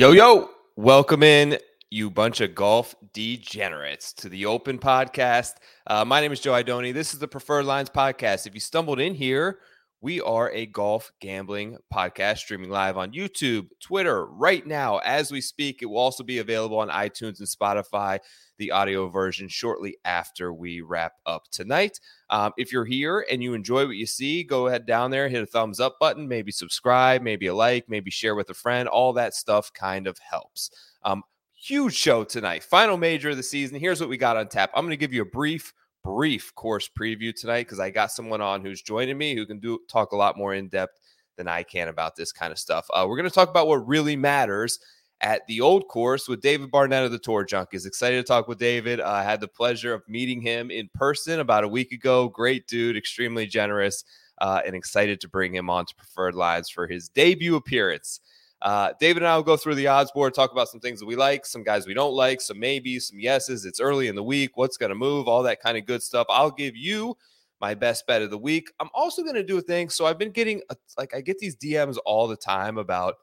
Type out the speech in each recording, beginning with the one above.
Yo, yo, welcome in, you bunch of golf degenerates, to the Open Podcast. Uh, my name is Joe Idoni. This is the Preferred Lines Podcast. If you stumbled in here, we are a golf gambling podcast streaming live on YouTube, Twitter, right now as we speak. It will also be available on iTunes and Spotify, the audio version, shortly after we wrap up tonight. Um, if you're here and you enjoy what you see, go ahead down there, hit a thumbs up button, maybe subscribe, maybe a like, maybe share with a friend. All that stuff kind of helps. Um, huge show tonight, final major of the season. Here's what we got on tap. I'm going to give you a brief brief course preview tonight because I got someone on who's joining me who can do talk a lot more in depth than I can about this kind of stuff. Uh, we're going to talk about what really matters at the old course with David Barnett of the Tour Junkies. Excited to talk with David. I uh, had the pleasure of meeting him in person about a week ago. Great dude, extremely generous, uh, and excited to bring him on to Preferred Lines for his debut appearance. Uh, David and I will go through the odds board, talk about some things that we like, some guys we don't like, some maybe, some yeses. It's early in the week. What's going to move? All that kind of good stuff. I'll give you my best bet of the week. I'm also going to do a thing. So I've been getting a, like I get these DMs all the time about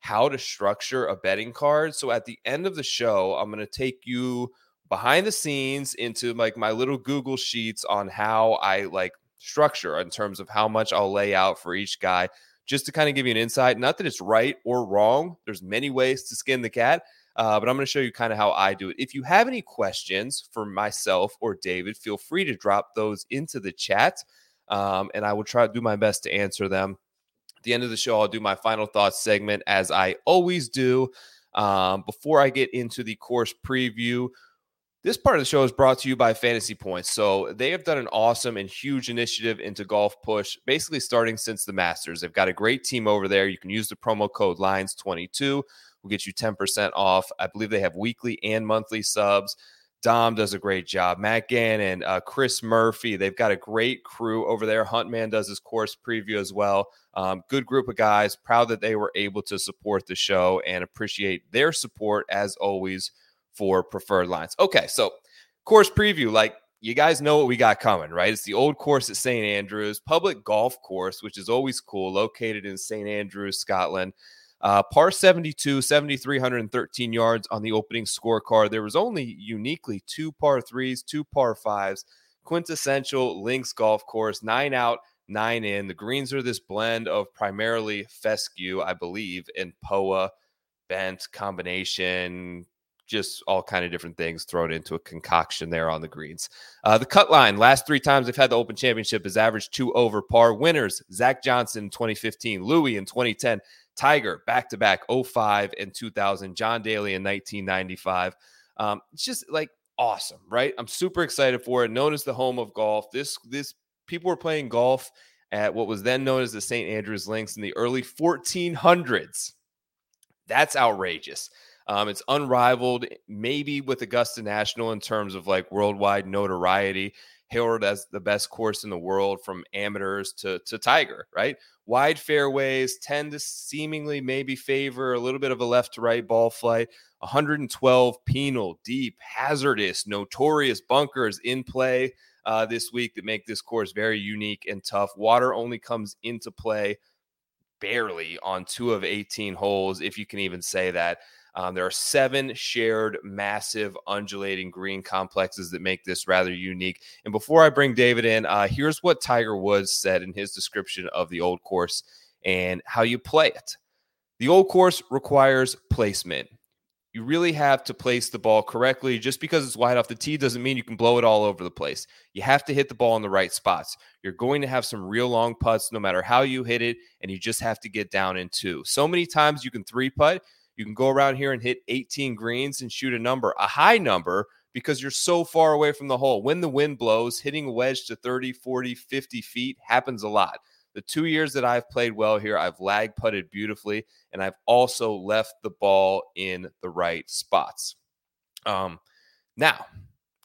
how to structure a betting card. So at the end of the show, I'm going to take you behind the scenes into like my little Google sheets on how I like structure in terms of how much I'll lay out for each guy just to kind of give you an insight. Not that it's right or wrong. There's many ways to skin the cat. Uh, but I'm going to show you kind of how I do it. If you have any questions for myself or David, feel free to drop those into the chat, um, and I will try to do my best to answer them. At the end of the show, I'll do my final thoughts segment as I always do. Um, before I get into the course preview, this part of the show is brought to you by Fantasy Points. So they have done an awesome and huge initiative into Golf Push, basically starting since the Masters. They've got a great team over there. You can use the promo code Lines22. Will get you 10% off. I believe they have weekly and monthly subs. Dom does a great job. Matt Gannon, uh, Chris Murphy, they've got a great crew over there. Huntman does his course preview as well. Um, good group of guys. Proud that they were able to support the show and appreciate their support as always for preferred lines. Okay, so course preview. Like you guys know what we got coming, right? It's the old course at St. Andrews, public golf course, which is always cool, located in St. Andrews, Scotland. Uh, par 72, 7,313 yards on the opening scorecard. There was only uniquely two par threes, two par fives, quintessential links golf course, nine out, nine in. The greens are this blend of primarily fescue, I believe, and POA bent combination, just all kind of different things thrown into a concoction there on the greens. Uh, the cut line, last three times they've had the Open Championship, is averaged two over par. Winners, Zach Johnson in 2015, Louis in 2010, Tiger back to back 05 and 2000, John Daly in 1995. Um, it's just like awesome, right? I'm super excited for it. Known as the home of golf. This, this, people were playing golf at what was then known as the St. Andrews Links in the early 1400s. That's outrageous. Um, it's unrivaled, maybe with Augusta National in terms of like worldwide notoriety. Hailed as the best course in the world from amateurs to, to Tiger, right? Wide fairways tend to seemingly maybe favor a little bit of a left to right ball flight. 112 penal, deep, hazardous, notorious bunkers in play uh, this week that make this course very unique and tough. Water only comes into play barely on two of 18 holes, if you can even say that. Um, there are seven shared, massive, undulating green complexes that make this rather unique. And before I bring David in, uh, here's what Tiger Woods said in his description of the old course and how you play it. The old course requires placement. You really have to place the ball correctly. Just because it's wide off the tee doesn't mean you can blow it all over the place. You have to hit the ball in the right spots. You're going to have some real long putts no matter how you hit it, and you just have to get down in two. So many times you can three putt, you can go around here and hit 18 greens and shoot a number, a high number, because you're so far away from the hole. When the wind blows, hitting a wedge to 30, 40, 50 feet happens a lot. The two years that I've played well here, I've lag putted beautifully, and I've also left the ball in the right spots. Um, now,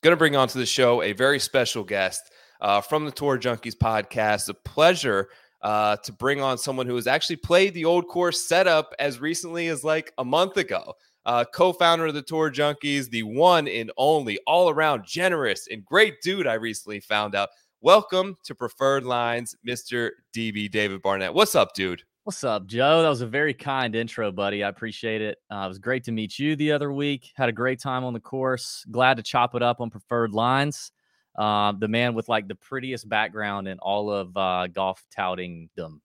going to bring on to the show a very special guest uh, from the Tour Junkies podcast. A pleasure uh, to bring on someone who has actually played the old course setup as recently as like a month ago. Uh, co-founder of the Tour Junkies, the one and only, all-around generous and great dude. I recently found out. Welcome to Preferred Lines, Mr. DB David Barnett. What's up, dude? What's up, Joe? That was a very kind intro, buddy. I appreciate it. Uh, it was great to meet you the other week. Had a great time on the course. Glad to chop it up on preferred lines. Uh, the man with like the prettiest background in all of uh, golf toutingdom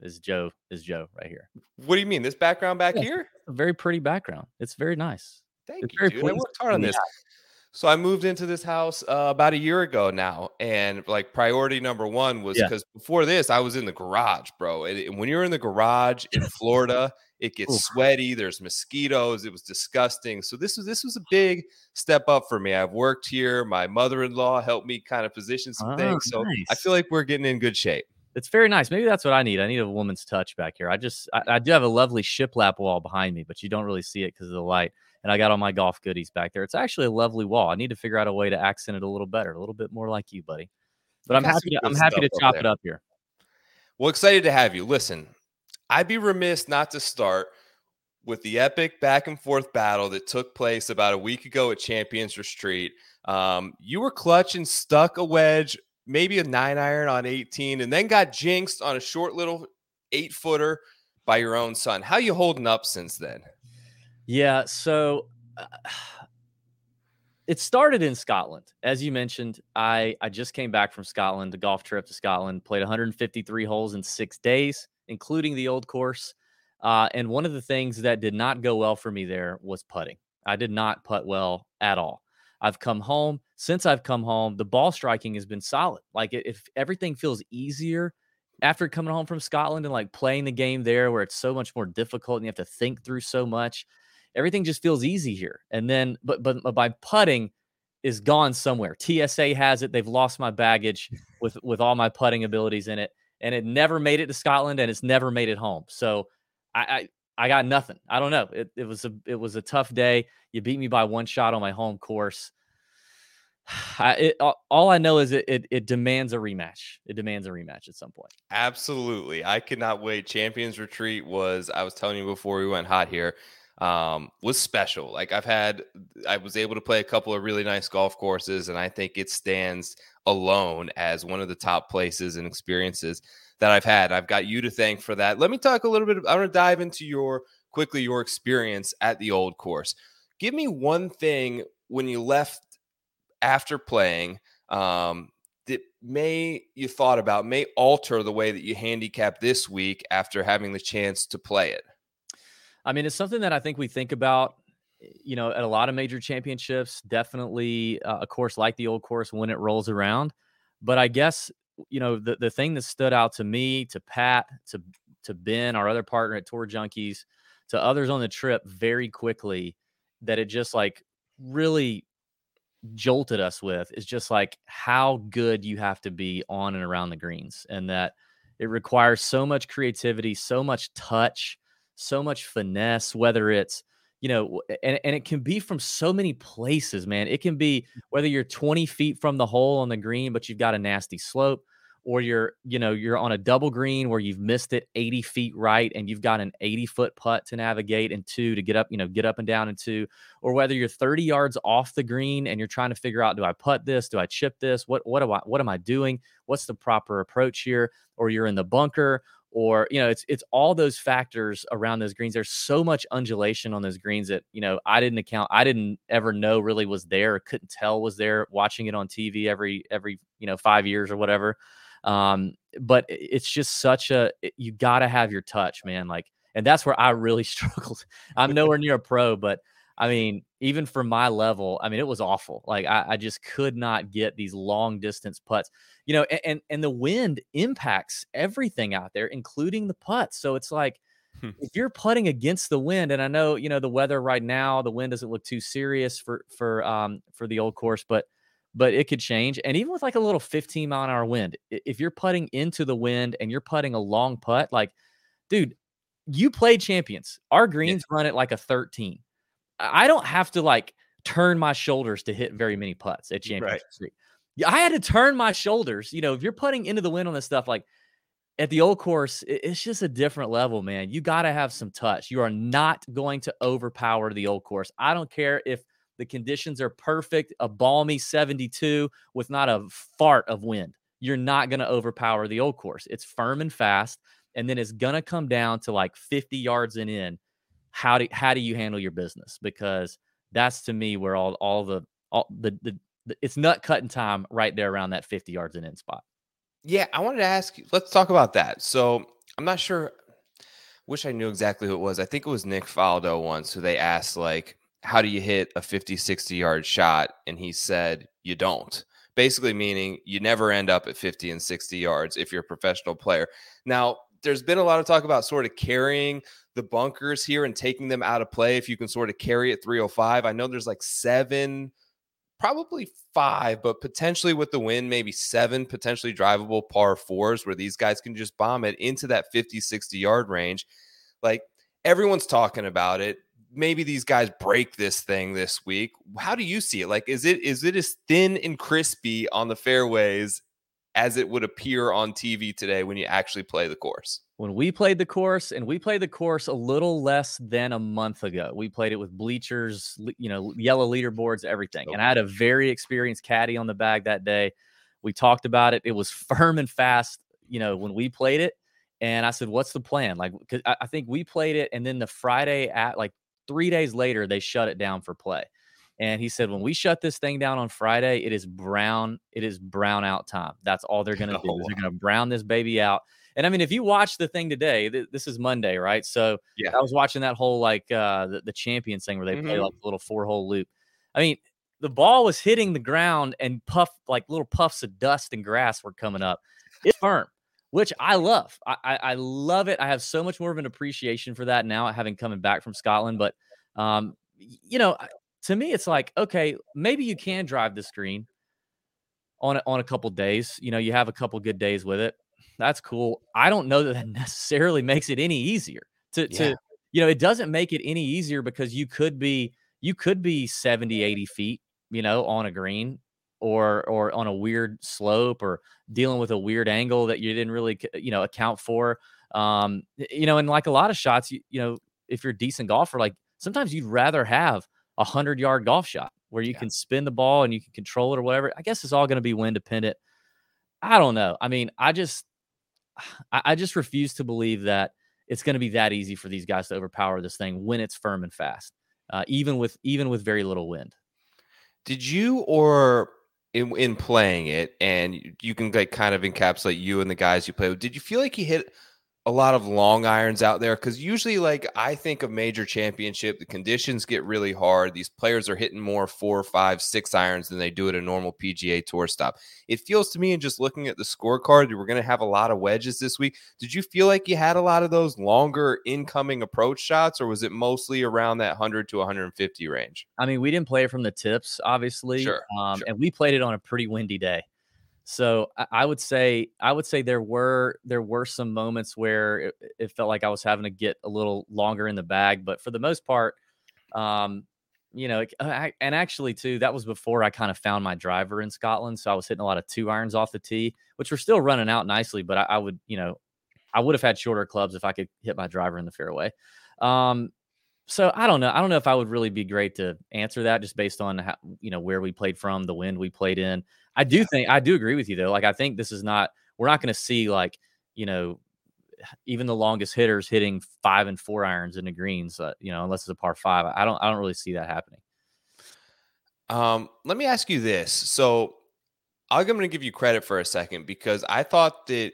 is Joe. Is Joe right here? What do you mean? This background back yeah, here? A very pretty background. It's very nice. Thank it's you. Dude. I worked hard on this. So I moved into this house uh, about a year ago now, and like priority number one was because yeah. before this I was in the garage, bro. And when you're in the garage in Florida, it gets Ooh. sweaty. There's mosquitoes. It was disgusting. So this was this was a big step up for me. I've worked here. My mother-in-law helped me kind of position some oh, things. So nice. I feel like we're getting in good shape. It's very nice. Maybe that's what I need. I need a woman's touch back here. I just I, I do have a lovely shiplap wall behind me, but you don't really see it because of the light and I got all my golf goodies back there. It's actually a lovely wall. I need to figure out a way to accent it a little better, a little bit more like you, buddy. But I'm happy. To, I'm happy to chop it up here. Well, excited to have you. Listen, I'd be remiss not to start with the epic back and forth battle that took place about a week ago at Champions Retreat. Um, you were clutch and stuck a wedge, maybe a nine iron on 18, and then got jinxed on a short little eight footer by your own son. How you holding up since then? Yeah. So uh, it started in Scotland. As you mentioned, I, I just came back from Scotland, a golf trip to Scotland, played 153 holes in six days, including the old course. Uh, and one of the things that did not go well for me there was putting. I did not putt well at all. I've come home. Since I've come home, the ball striking has been solid. Like if everything feels easier after coming home from Scotland and like playing the game there where it's so much more difficult and you have to think through so much everything just feels easy here. And then, but but, by putting is gone somewhere. TSA has it. They've lost my baggage with with all my putting abilities in it, and it never made it to Scotland, and it's never made it home. So I I, I got nothing. I don't know. It, it was a it was a tough day. You beat me by one shot on my home course. I, it, all I know is it, it, it demands a rematch. It demands a rematch at some point. Absolutely, I cannot wait. Champions Retreat was I was telling you before we went hot here um, was special. Like I've had, I was able to play a couple of really nice golf courses, and I think it stands alone as one of the top places and experiences that I've had. I've got you to thank for that. Let me talk a little bit. I want to dive into your quickly your experience at the old course. Give me one thing when you left after playing um, that may you thought about may alter the way that you handicap this week after having the chance to play it. I mean, it's something that I think we think about, eh, you know, at a lot of major championships. Definitely uh, a course like the old course when it rolls around. But I guess you know the the thing that stood out to me, to Pat, to to Ben, our other partner at Tour Junkies, to others on the trip, very quickly, that it just like really jolted us with is just like how good you have to be on and around the greens, and that it requires so much creativity, so much touch so much finesse, whether it's, you know, and, and it can be from so many places, man. It can be mm. whether you're 20 feet from the hole on the green, but you've got a nasty slope, or you're, you know, you're on a double green where you've missed it 80 feet right and you've got an 80 foot putt to navigate and two to get up, you know, get up and down and two, or whether you're 30 yards off the green and you're trying to figure out, do I putt this? Do I chip this? What what do I what am I doing? What's the proper approach here? Or you're in the bunker or you know it's it's all those factors around those greens there's so much undulation on those greens that you know i didn't account i didn't ever know really was there couldn't tell was there watching it on tv every every you know five years or whatever um but it's just such a you gotta have your touch man like and that's where i really struggled i'm nowhere near a pro but I mean, even for my level, I mean, it was awful. Like I, I just could not get these long distance putts, you know, and, and, and the wind impacts everything out there, including the putts. So it's like hmm. if you're putting against the wind, and I know you know the weather right now, the wind doesn't look too serious for for um for the old course, but but it could change. And even with like a little 15 mile an hour wind, if you're putting into the wind and you're putting a long putt, like, dude, you played champions. Our greens yeah. run it like a 13 I don't have to like turn my shoulders to hit very many putts at Championship right. Yeah, I had to turn my shoulders. You know, if you're putting into the wind on this stuff, like at the old course, it's just a different level, man. You got to have some touch. You are not going to overpower the old course. I don't care if the conditions are perfect, a balmy 72 with not a fart of wind. You're not going to overpower the old course. It's firm and fast. and then it's gonna come down to like 50 yards and in. How do how do you handle your business? Because that's to me where all all the all the the, the it's nut cutting time right there around that 50 yards and in spot. Yeah, I wanted to ask you. Let's talk about that. So I'm not sure. Wish I knew exactly who it was. I think it was Nick Faldo once who they asked like, "How do you hit a 50, 60 yard shot?" And he said, "You don't." Basically, meaning you never end up at 50 and 60 yards if you're a professional player. Now, there's been a lot of talk about sort of carrying the bunkers here and taking them out of play if you can sort of carry it 305. I know there's like seven, probably five, but potentially with the win, maybe seven potentially drivable par fours where these guys can just bomb it into that 50, 60 yard range. Like everyone's talking about it. Maybe these guys break this thing this week. How do you see it? Like, is it is it as thin and crispy on the fairways as it would appear on TV today when you actually play the course? When we played the course, and we played the course a little less than a month ago, we played it with bleachers, you know, yellow leaderboards, everything. And I had a very experienced caddy on the bag that day. We talked about it. It was firm and fast, you know, when we played it. And I said, "What's the plan?" Like, because I think we played it, and then the Friday at like three days later, they shut it down for play. And he said, when we shut this thing down on Friday, it is brown. It is brown out time. That's all they're going to do. Oh, wow. They're going to brown this baby out. And I mean, if you watch the thing today, th- this is Monday, right? So yeah, I was watching that whole like uh, the, the champions thing where they mm-hmm. play like a little four hole loop. I mean, the ball was hitting the ground and puff like little puffs of dust and grass were coming up. It's firm, which I love. I, I, I love it. I have so much more of an appreciation for that now, having coming back from Scotland. But um, you know, to me, it's like, okay, maybe you can drive the screen on a, on a couple days. You know, you have a couple good days with it. That's cool. I don't know that that necessarily makes it any easier to, yeah. to you know, it doesn't make it any easier because you could be you could be 70, 80 feet, you know, on a green or or on a weird slope or dealing with a weird angle that you didn't really you know account for. Um, you know, and like a lot of shots, you, you know, if you're a decent golfer, like sometimes you'd rather have a hundred yard golf shot where you yeah. can spin the ball and you can control it or whatever. I guess it's all going to be wind dependent. I don't know. I mean, I just, I just refuse to believe that it's going to be that easy for these guys to overpower this thing when it's firm and fast, uh, even with even with very little wind. Did you or in, in playing it, and you can like kind of encapsulate you and the guys you play with? Did you feel like you hit a lot of long irons out there because usually like i think of major championship the conditions get really hard. These players are hitting more four five six irons than they do at a normal pga tour stop. It feels to me and just looking at the scorecard we're going to have a lot of wedges this week. Did you feel like you had a lot of those longer incoming approach shots or was it mostly around that 100 to 150 range? I mean we didn't play it from the tips obviously sure, um, sure. and we played it on a pretty windy day so I would say I would say there were there were some moments where it, it, felt like I was having to get a little longer in the bag, but for the most part, um, you know, I, and actually too, that was before I kind of found my driver in Scotland. So I was hitting a lot of two irons off the tee, which were still running out nicely, but I, I would, you know, I would have had shorter clubs if I could hit my driver in the fairway. Um, so I don't know. I don't know if I would really be great to answer that just based on how, you know where we played from, the wind we played in. I do think I do agree with you though. Like I think this is not we're not going to see like you know even the longest hitters hitting five and four irons in the greens. Uh, you know, unless it's a par five, I don't I don't really see that happening. Um, let me ask you this. So I'm going to give you credit for a second because I thought that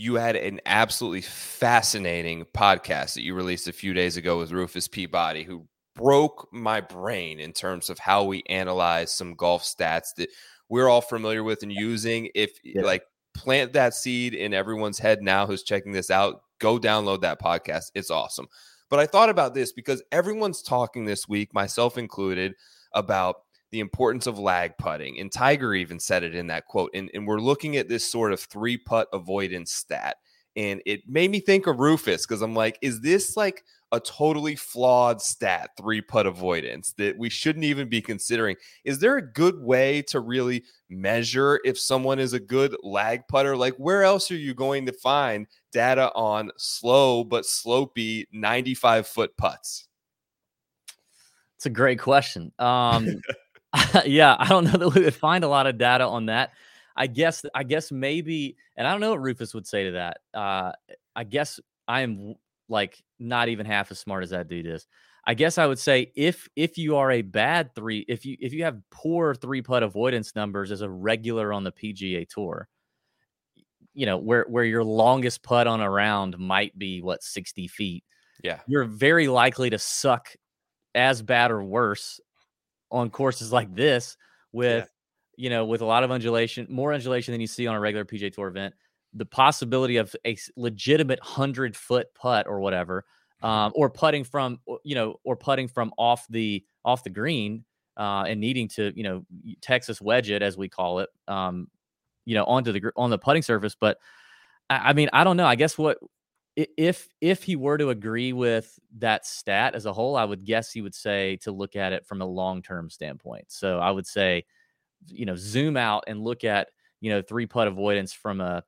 you had an absolutely fascinating podcast that you released a few days ago with Rufus Peabody, who broke my brain in terms of how we analyze some golf stats that we're all familiar with and using. If yeah. like plant that seed in everyone's head now who's checking this out, go download that podcast. It's awesome. But I thought about this because everyone's talking this week, myself included, about the importance of lag putting. And Tiger even said it in that quote. And, and we're looking at this sort of three putt avoidance stat. And it made me think of Rufus because I'm like, is this like a totally flawed stat, three putt avoidance, that we shouldn't even be considering? Is there a good way to really measure if someone is a good lag putter? Like, where else are you going to find data on slow but slopey 95 foot putts? It's a great question. Um, yeah, I don't know that we would find a lot of data on that. I guess I guess maybe, and I don't know what Rufus would say to that. Uh, I guess I am like not even half as smart as that dude is. I guess I would say if if you are a bad three, if you if you have poor three putt avoidance numbers as a regular on the PGA Tour, you know where where your longest putt on a round might be what sixty feet. Yeah, you're very likely to suck as bad or worse on courses like this with yeah. you know with a lot of undulation, more undulation than you see on a regular PGA Tour event. The possibility of a legitimate hundred foot putt or whatever um, or putting from you know or putting from off the off the green uh, and needing to you know Texas wedge it as we call it um, you know onto the on the putting surface but I, I mean I don't know I guess what if if he were to agree with that stat as a whole I would guess he would say to look at it from a long-term standpoint. So I would say you know zoom out and look at you know three putt avoidance from a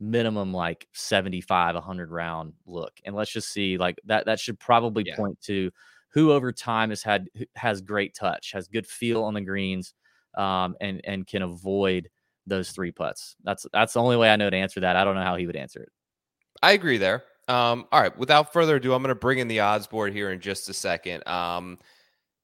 minimum like 75 100 round look. And let's just see like that that should probably yeah. point to who over time has had has great touch has good feel on the greens um, and and can avoid those three putts. That's that's the only way i know to answer that. I don't know how he would answer it i agree there um, all right without further ado i'm going to bring in the odds board here in just a second um,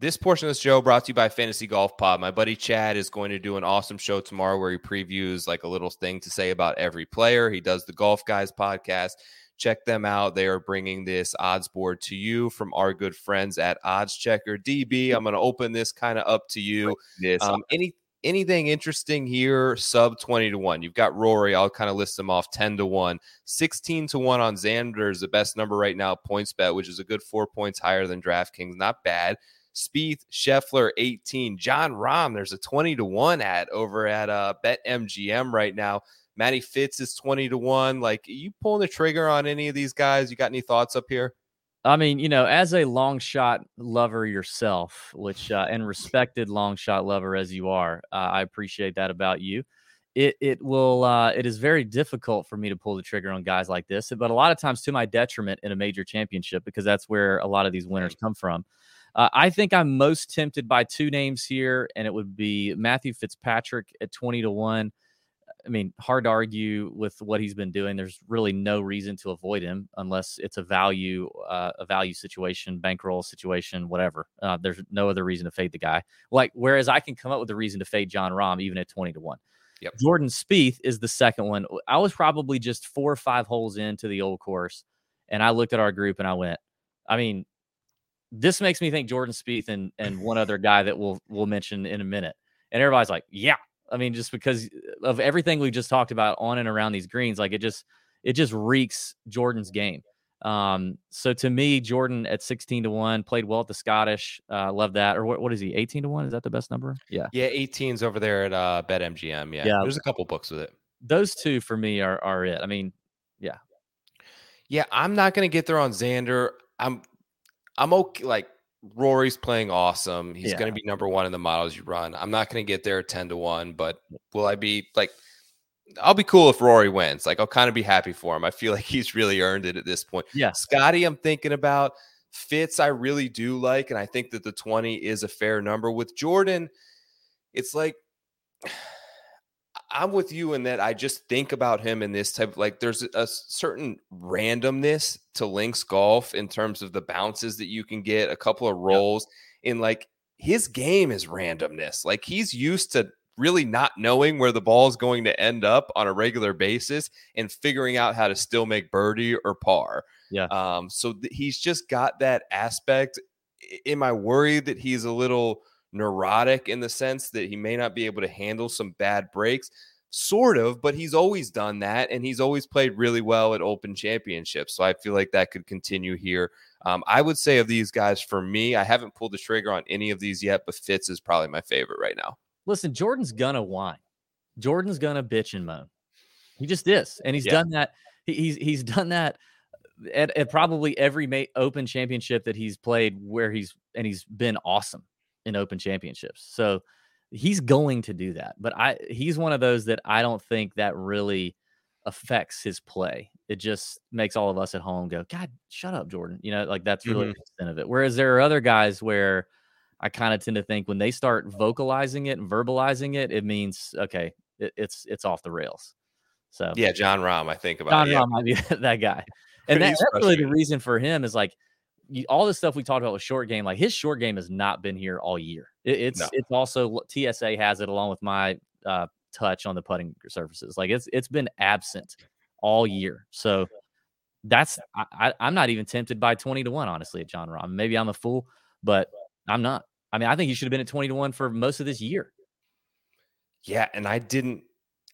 this portion of this show brought to you by Fantasy Golf Pod. My buddy Chad is going to do an awesome show tomorrow where he previews like a little thing to say about every player. He does the Golf Guys podcast. Check them out. They are bringing this odds board to you from our good friends at Oddschecker DB. I'm going to open this kind of up to you. Um, any anything interesting here? Sub 20 to 1. You've got Rory. I'll kind of list them off 10 to 1. 16 to 1 on Xander is the best number right now, PointsBet, which is a good four points higher than DraftKings. Not bad. Spieth, Scheffler, 18. Jon Rahm, there's a 20 to 1 at over at uh, BetMGM right now. Matty Fitz is 20 to 1. Like, you pulling the trigger on any of these guys? You got any thoughts up here? I mean, you know, as a long shot lover yourself, which uh, and respected long shot lover as you are, uh, I appreciate that about you. It it will uh, it is very difficult for me to pull the trigger on guys like this, but a lot of times to my detriment in a major championship because that's where a lot of these winners come from. Uh, I think I'm most tempted by two names here, and it would be Matthew Fitzpatrick at 20 to 1. I mean, hard to argue with what he's been doing. There's really no reason to avoid him unless it's a value, uh, a value situation, bankroll situation, whatever. Uh, there's no other reason to fade the guy. Like, whereas I can come up with a reason to fade Jon Rahm even at 20 to 1. Yep. Jordan Spieth is the second one. I was probably just four or five holes into the old course, and I looked at our group and I went, I mean, this makes me think Jordan Spieth and and one other guy that we'll we'll mention in a minute. And everybody's like, yeah. I mean, just because of everything we just talked about on and around these greens, like it just it just reeks Jordan's game. Um, so to me, Jordan at 16 to 1 played well at the Scottish. Uh, love that. Or what, what is he? 18 to 1? Is that the best number? Yeah. Yeah, 18's over there at uh BetMGM. Yeah. yeah. There's a couple books with it. Those two for me are are it. I mean, yeah. Yeah, I'm not gonna get there on Xander. I'm I'm okay. Like Rory's playing awesome. He's yeah. going to be number one in the models you run. I'm not going to get there 10 to 1, but will I be like, I'll be cool if Rory wins. Like, I'll kind of be happy for him. I feel like he's really earned it at this point. Yeah. Scotty, I'm thinking about. Fitz, I really do like. And I think that the 20 is a fair number. With Jordan, it's like, I'm with you in that I just think about him in this type of like there's a certain randomness to links golf in terms of the bounces that you can get, a couple of rolls yep. in like his game is randomness. Like he's used to really not knowing where the ball is going to end up on a regular basis and figuring out how to still make birdie or par. Yeah. Um so th- he's just got that aspect. Am I worried that he's a little neurotic in the sense that he may not be able to handle some bad breaks. Sort of, but he's always done that, and he's always played really well at Open Championships. So I feel like that could continue here. Um, I would say of these guys, for me, I haven't pulled the trigger on any of these yet, but Fitz is probably my favorite right now. Listen, Jordan's gonna whine. Jordan's gonna bitch and moan. He just is, and he's yeah. done that. He, he's he's done that at, at probably every ma- Open Championship that he's played, where he's and he's been awesome in open championships. So he's going to do that. But I he's one of those that I don't think that really affects his play. It just makes all of us at home go, God, shut up, Jordan. You know, like that's really mm-hmm. the extent of it. Whereas there are other guys where I kind of tend to think when they start vocalizing it and verbalizing it, it means okay, it, it's it's off the rails. So yeah, Jon Rahm, I think about Jon yeah. Rahm might be that guy. and that, that's really the reason for him is like all the stuff we talked about with short game. Like his short game has not been here all year. It, it's no. it's also TSA has it along with my uh, touch on the putting surfaces. Like it's it's been absent all year. So that's I, am not even tempted by 20 to 1, honestly, at Jon Rahm. Maybe I'm a fool, but I'm not. I mean, I think he should have been at 20 to 1 for most of this year. Yeah, and I didn't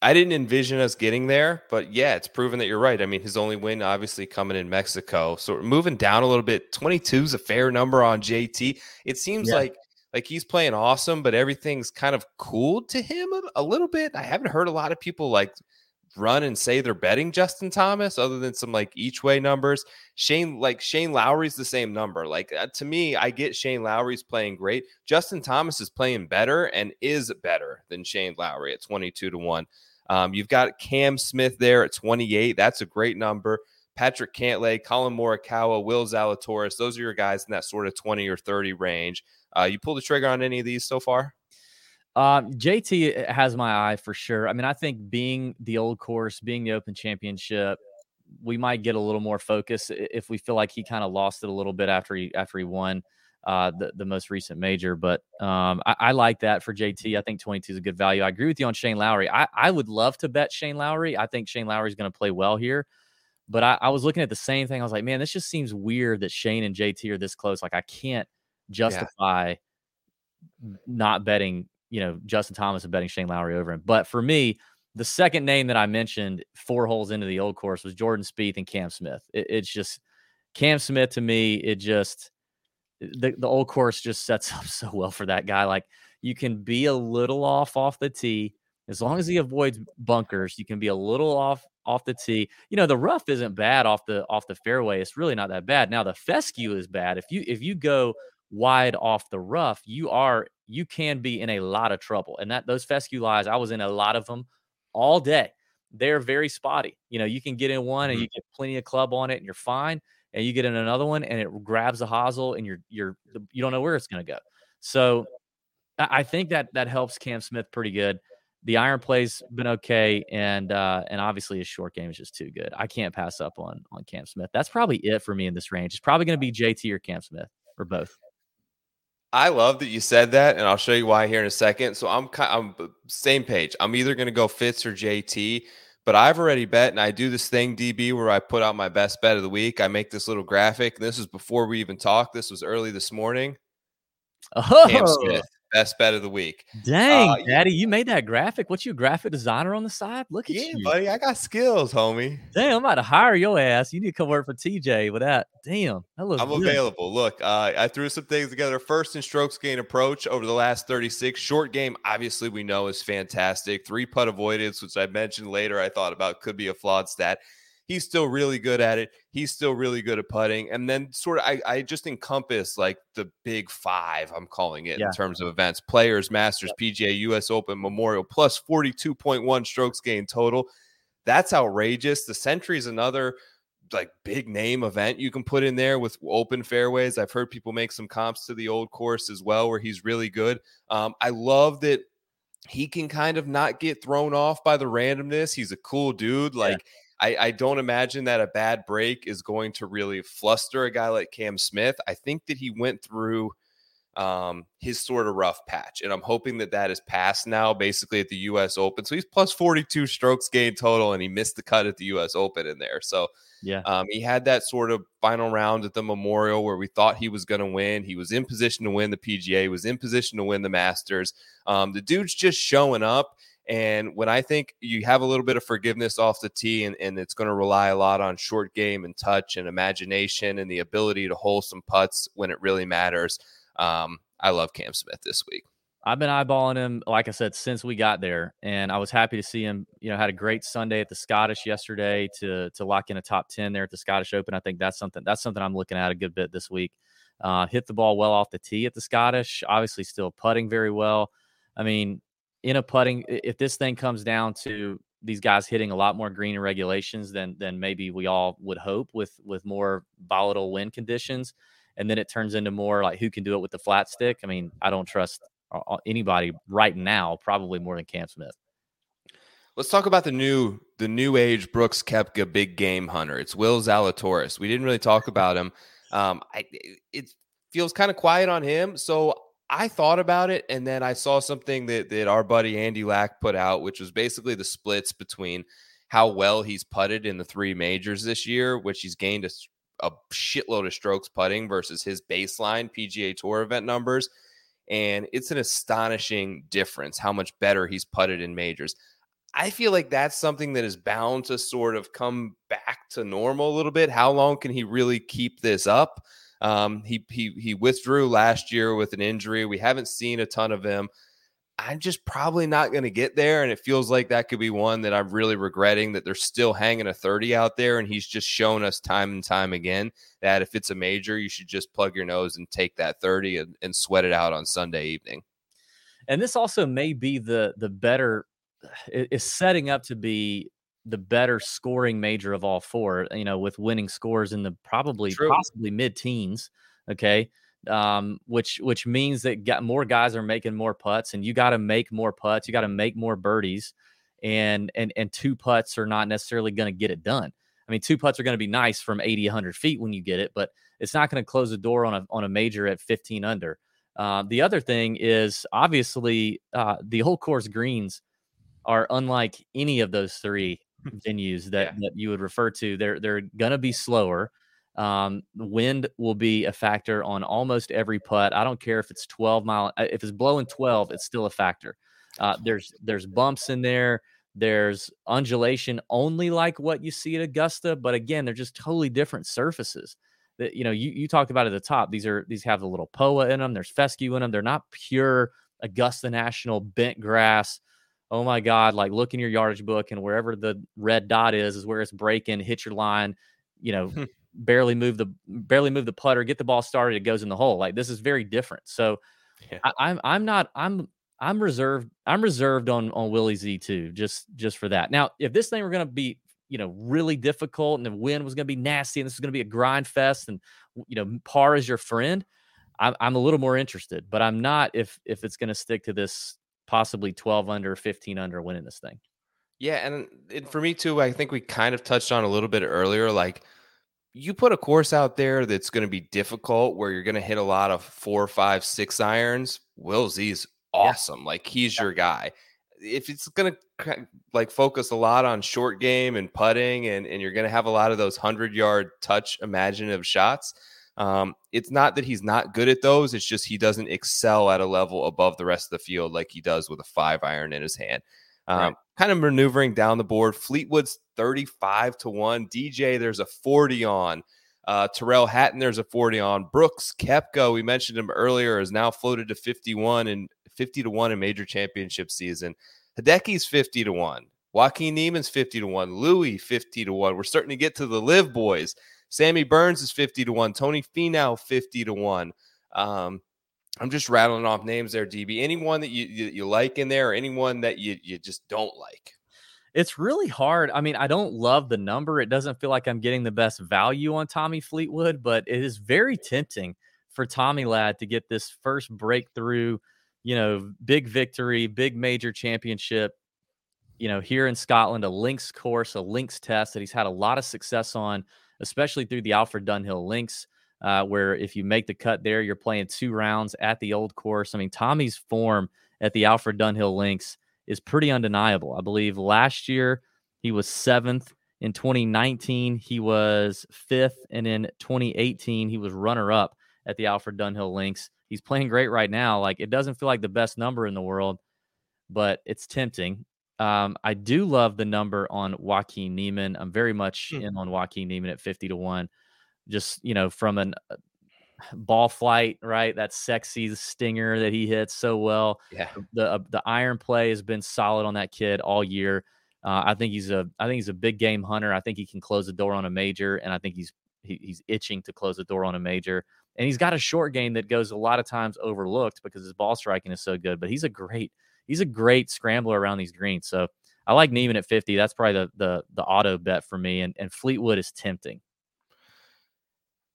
I didn't envision us getting there, but yeah, it's proven that you're right. I mean, his only win obviously coming in Mexico. So moving down a little bit. 22 is a fair number on JT. It seems yeah. like like he's playing awesome, but everything's kind of cooled to him a, a little bit. I haven't heard a lot of people like run and say they're betting Justin Thomas other than some like each way numbers. Shane, like Shane Lowry's the same number. Like uh, to me, I get Shane Lowry's playing great. Justin Thomas is playing better and is better than Shane Lowry at 22 to 1. Um, you've got Cam Smith there at 28. That's a great number. Patrick Cantlay, Collin Morikawa, Will Zalatoris. Those are your guys in that sort of 20 or 30 range. Uh, you pulled the trigger on any of these so far? Um, JT has my eye for sure. I mean, I think being the old course, being the Open Championship, we might get a little more focus if we feel like he kind of lost it a little bit after he after he won uh, the the most recent major. But um, I, I, like that for JT. I think 22 is a good value. I agree with you on Shane Lowry. I, I would love to bet Shane Lowry. I think Shane Lowry is going to play well here. But I, I was looking at the same thing. I was like, man, this just seems weird that Shane and JT are this close. Like I can't justify yeah. not betting you know, Justin Thomas and betting Shane Lowry over him. But for me, the second name that I mentioned four holes into the old course was Jordan Spieth and Cam Smith. It, it's just Cam Smith to me, it just the, the old course just sets up so well for that guy. Like you can be a little off off the tee as long as he avoids bunkers. You can be a little off off the tee. You know the rough isn't bad off the off the fairway. It's really not that bad. Now the fescue is bad. If you if you go wide off the rough, you are you can be in a lot of trouble. And that those fescue lies, I was in a lot of them all day. They're very spotty. You know, you can get in one and mm-hmm. you get plenty of club on it and you're fine. And you get in another one and it grabs the hosel and you're you're you don't know where it's going to go. So I think that that helps Cam Smith pretty good. The iron play's been okay, and uh, and obviously his short game is just too good. I can't pass up on on Cam Smith. That's probably it for me in this range. It's probably going to be JT or Cam Smith or both. I love that you said that, and I'll show you why here in a second. So I'm I'm same page. I'm either going to go Fitz or JT, but I've already bet, and I do this thing DB where I put out my best bet of the week. I make this little graphic. This is before we even talked. This was early this morning. Oh. Cam Smith best bet of the week. Dang, uh, Daddy, you made that graphic. What you graphic designer on the side? Look at yeah, you, buddy. I got skills, homie. Damn, I'm about to hire your ass. You need to come work for TJ with that. Damn, that looks. I'm good. available. Look, uh, I threw some things together. First in strokes gain approach over the last 36. Short game, obviously, we know is fantastic. Three putt avoidance, which I mentioned later. I thought about could be a flawed stat he's still really good at it. He's still really good at putting. And then sort of I, I just encompass like the big five, I'm calling it yeah. in terms of events. Players, Masters, PGA, US Open, Memorial, plus 42.1 strokes gain total. That's outrageous. The Sentry is another like big name event you can put in there with open fairways. I've heard people make some comps to the old course as well, where he's really good. Um, I love that he can kind of not get thrown off by the randomness. He's a cool dude. Like. I, I don't imagine that a bad break is going to really fluster a guy like Cam Smith. I think that he went through um, his sort of rough patch, and I'm hoping that that is passed now, basically at the U.S. Open. So he's plus 42 strokes gained total, and he missed the cut at the U.S. Open in there. So yeah, um, he had that sort of final round at the Memorial where we thought he was going to win. He was in position to win the PGA, was in position to win the Masters. Um, the dude's just showing up and when I think you have a little bit of forgiveness off the tee and, and it's going to rely a lot on short game and touch and imagination and the ability to hold some putts when it really matters, um, I love Cam Smith this week. I've been eyeballing him, like I said, since we got there, and I was happy to see him. You know, had a great Sunday at the Scottish yesterday to to lock in a top ten there at the Scottish Open. I think that's something that's something I'm looking at a good bit this week. Uh, hit the ball well off the tee at the Scottish. Obviously, still putting very well. I mean, in a putting, if this thing comes down to these guys hitting a lot more green regulations than than maybe we all would hope with with more volatile wind conditions, and then it turns into more like who can do it with the flat stick. I mean, I don't trust anybody right now, probably more than Cam Smith. Let's talk about the new the new age Brooks Koepka big game hunter. It's Will Zalatoris. We didn't really talk about him. Um, I, it feels kind of quiet on him. So I thought about it, and then I saw something that that our buddy Andy Lack put out, which was basically the splits between how well he's putted in the three majors this year, which he's gained a, a shitload of strokes putting versus his baseline PGA Tour event numbers. And it's an astonishing difference how much better he's putted in majors. I feel like that's something that is bound to sort of come back to normal a little bit. How long can he really keep this up? Um, he he he withdrew last year with an injury. We haven't seen a ton of him. I'm just probably not going to get there, and it feels like that could be one that I'm really regretting that they're still hanging a 30 out there, and he's just shown us time and time again that if it's a major, you should just plug your nose and take that 30 and, and sweat it out on Sunday evening. And this also may be the the better is setting up to be the better scoring major of all four, you know, with winning scores in the probably True. possibly mid teens. Okay. Um, which which means that got more guys are making more putts and you got to make more putts, you got to make more birdies, and and and two putts are not necessarily going to get it done. I mean, two putts are going to be nice from 80, 100 feet when you get it, but it's not going to close the door on a on a major at 15 under. Uh, the other thing is obviously uh, the whole course greens are unlike any of those three venues that, yeah. that you would refer to. They're they're gonna be slower. Um, wind will be a factor on almost every putt. I don't care if it's 12 mile, uh, if it's blowing 12, it's still a factor. Uh, there's there's bumps in there. There's undulation only like what you see at Augusta, but again, they're just totally different surfaces. That you know, you you talked about at the top. These are these have a little POA in them. There's fescue in them. They're not pure Augusta National bent grass oh my God, like look in your yardage book and wherever the red dot is, is where it's breaking, hit your line, you know, hmm. barely move the barely move the putter, get the ball started, it goes in the hole. Like this is very different. So yeah. I, I'm I'm not I'm I'm reserved I'm reserved on on Willie Z too, just just for that. Now, if this thing were gonna be you know really difficult and the wind was gonna be nasty and this is gonna be a grind fest and you know par is your friend, I'm I'm a little more interested, but I'm not if if it's gonna stick to this possibly 12 under, 15 under winning this thing. Yeah, and, and for me too, I think we kind of touched on a little bit earlier. Like you put a course out there that's going to be difficult, where you're going to hit a lot of four, five, six irons. Will Z's awesome. Yeah. Like he's yeah. your guy. If it's going to like focus a lot on short game and putting, and and you're going to have a lot of those hundred yard touch imaginative shots um, it's not that he's not good at those. It's just he doesn't excel at a level above the rest of the field like he does with a five iron in his hand. Um, right. Kind of maneuvering down the board. Fleetwood's 35 to 1. DJ, there's a 40 on. Uh, Tyrrell Hatton, there's a 40 on. Brooks Koepka, we mentioned him earlier, is now floated to 51 and 50 to 1 in major championship season. Hideki's 50 to 1. Joaquin Niemann's 50 to 1. Louis 50 to 1. We're starting to get to the live boys. Sammy Burns is 50 to 1. Tony Finau 50 to 1. Um, I'm just rattling off names there, DB. Anyone that you, you, you like in there or anyone that you, you just don't like? It's really hard. I mean, I don't love the number. It doesn't feel like I'm getting the best value on Tommy Fleetwood, but it is very tempting for Tommy Lad to get this first breakthrough, you know, big victory, big major championship, you know, here in Scotland, a links course, a links test that he's had a lot of success on especially through the Alfred Dunhill links, uh, where if you make the cut there, you're playing two rounds at the old course. I mean, Tommy's form at the Alfred Dunhill links is pretty undeniable. I believe last year he was seventh. In 2019, he was fifth. And in 2018, he was runner up at the Alfred Dunhill links. He's playing great right now. Like, it doesn't feel like the best number in the world, but it's tempting. Um, I do love the number on Joaquin Niemann. I'm very much mm. in on Joaquin Niemann at 50 to 1. Just, you know, from an uh, ball flight, right? That sexy stinger that he hits so well. Yeah. The uh, the iron play has been solid on that kid all year. Uh, I think he's a I think he's a big game hunter. I think he can close the door on a major, and I think he's he, he's itching to close the door on a major. And he's got a short game that goes a lot of times overlooked because his ball striking is so good. But he's a great he's a great scrambler around these greens. So I like Niemann at 50. That's probably the the the auto bet for me. And and Fleetwood is tempting.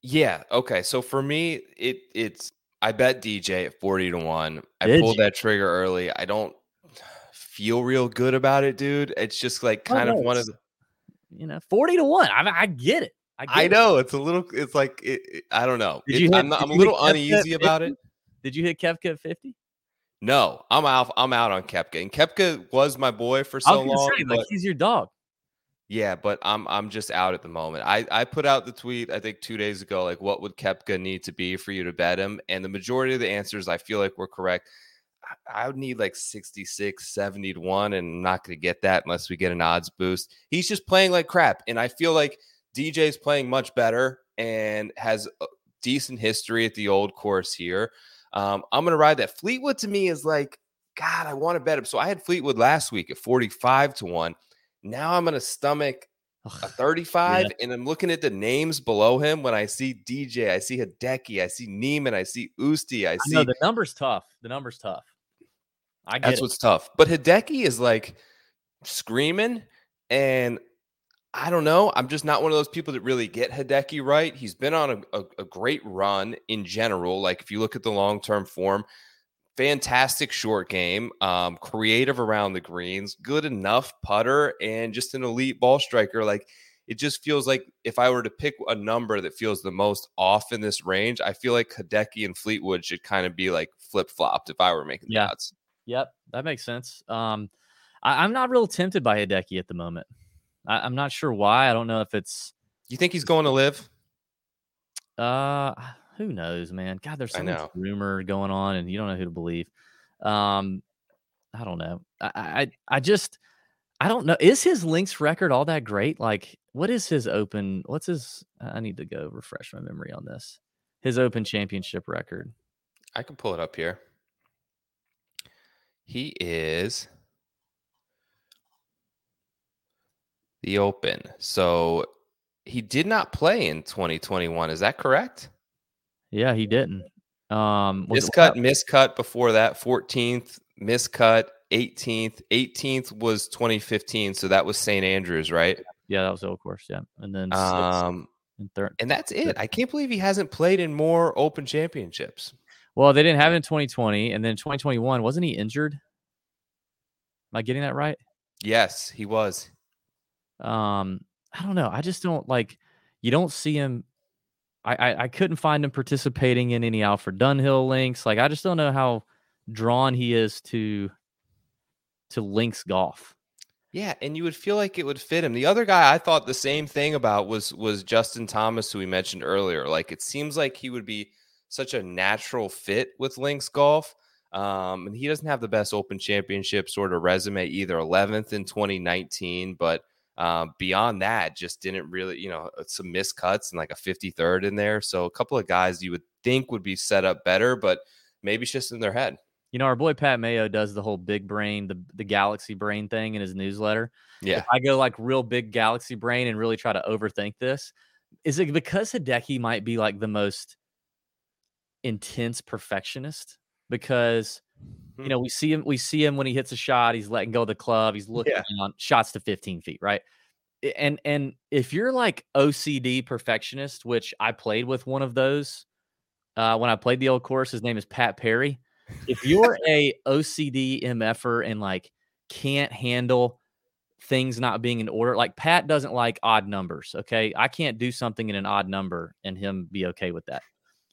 Yeah. Okay. So for me, it it's I bet DJ at 40 to 1. I Did pulled you? that trigger early. I don't feel real good about it, dude. It's just like oh, kind of one of the, you know, 40 to 1. I I get it. I, get I it. know it's a little. It's like it, it- I don't know. Did It- you hit- I'm, not- I'm a little uneasy about it. Did you hit Koepka at 50? No, I'm out. I'm out on Koepka, and Koepka was my boy for so long. say, like, he's your dog. Yeah, but I'm I'm just out at the moment. I I put out the tweet I think 2 days ago like what would Koepka need to be for you to bet him and the majority of the answers I feel like were correct. I, I would need like 66, 70 to 1 and I'm not going to get that unless we get an odds boost. He's just playing like crap and I feel like DJ's playing much better and has a decent history at the old course here. Um, I'm going to ride that. Fleetwood to me is like God, I want to bet him. So I had Fleetwood last week at 45 to 1. Now I'm going to stomach a Ugh, 35 and I'm looking at the names below him when I see DJ, I see Hideki, I see Niemann, I see Usti, I I see know the number's tough. The number's tough. I get that's it. what's tough. But Hideki is like screaming and I don't know. I'm just not one of those people that really get Hideki right. He's been on a, a, a great run in general. Like if you look at the long term form, fantastic short game, um, creative around the greens, good enough putter, and just an elite ball striker. Like it just feels like if I were to pick a number that feels the most off in this range, I feel like Hideki and Fleetwood should kind of be like flip flopped if I were making the Yeah. odds. Yep, that makes sense. Um, I, I'm not real tempted by Hideki at the moment. I, I'm not sure why. I don't know if it's You think he's going to LIV? uh who knows, man. God, there's so much rumor going on, and you don't know who to believe. Um, I don't know. I, I I just I don't know. Is his links record all that great? Like, what is his open? What's his? I need to go refresh my memory on this. His Open Championship record. I can pull it up here. He is the Open. So he did not play in 2021. Is that correct? Yeah, he didn't. Um, Miscut, miscut before that, 14th, miscut, 18th. 18th was 2015. So that was St. Andrews, right? Yeah, that was old course. Yeah, and then Um, and third. and that's it. I can't believe he hasn't played in more Open championships. Well, they didn't have it in 2020, and then 2021 wasn't he injured? Am I getting that right? Yes, he was. Um, I don't know. I just don't like. You don't see him. I, I I couldn't find him participating in any Alfred Dunhill links. Like I just don't know how drawn he is to to links golf. Yeah, and you would feel like it would fit him. The other guy I thought the same thing about was was Justin Thomas, who we mentioned earlier. Like it seems like he would be such a natural fit with links golf. Um, and he doesn't have the best Open Championship sort of resume either. 11th in 2019, but um, beyond that, just didn't really, you know, uh, some miscuts and like a 53rd in there. So a couple of guys you would think would be set up better, but maybe it's just in their head. You know, our boy Pat Mayo does the whole big brain, the the galaxy brain thing in his newsletter. Yeah. If I go like real big galaxy brain and really try to overthink this, is it because Hideki might be like the most intense perfectionist? Because. You know we see him, we see him when he hits a shot, he's letting go of the club, he's looking Yeah. down, shots to 15 feet, right? And and if you're like OCD perfectionist, which I played with one of those uh, when I played the old course, his name is Pat Perry. If you're a OCD MFer and like can't handle things not being in order, like Pat doesn't like odd numbers. Okay. I can't do something in an odd number and him be okay with that.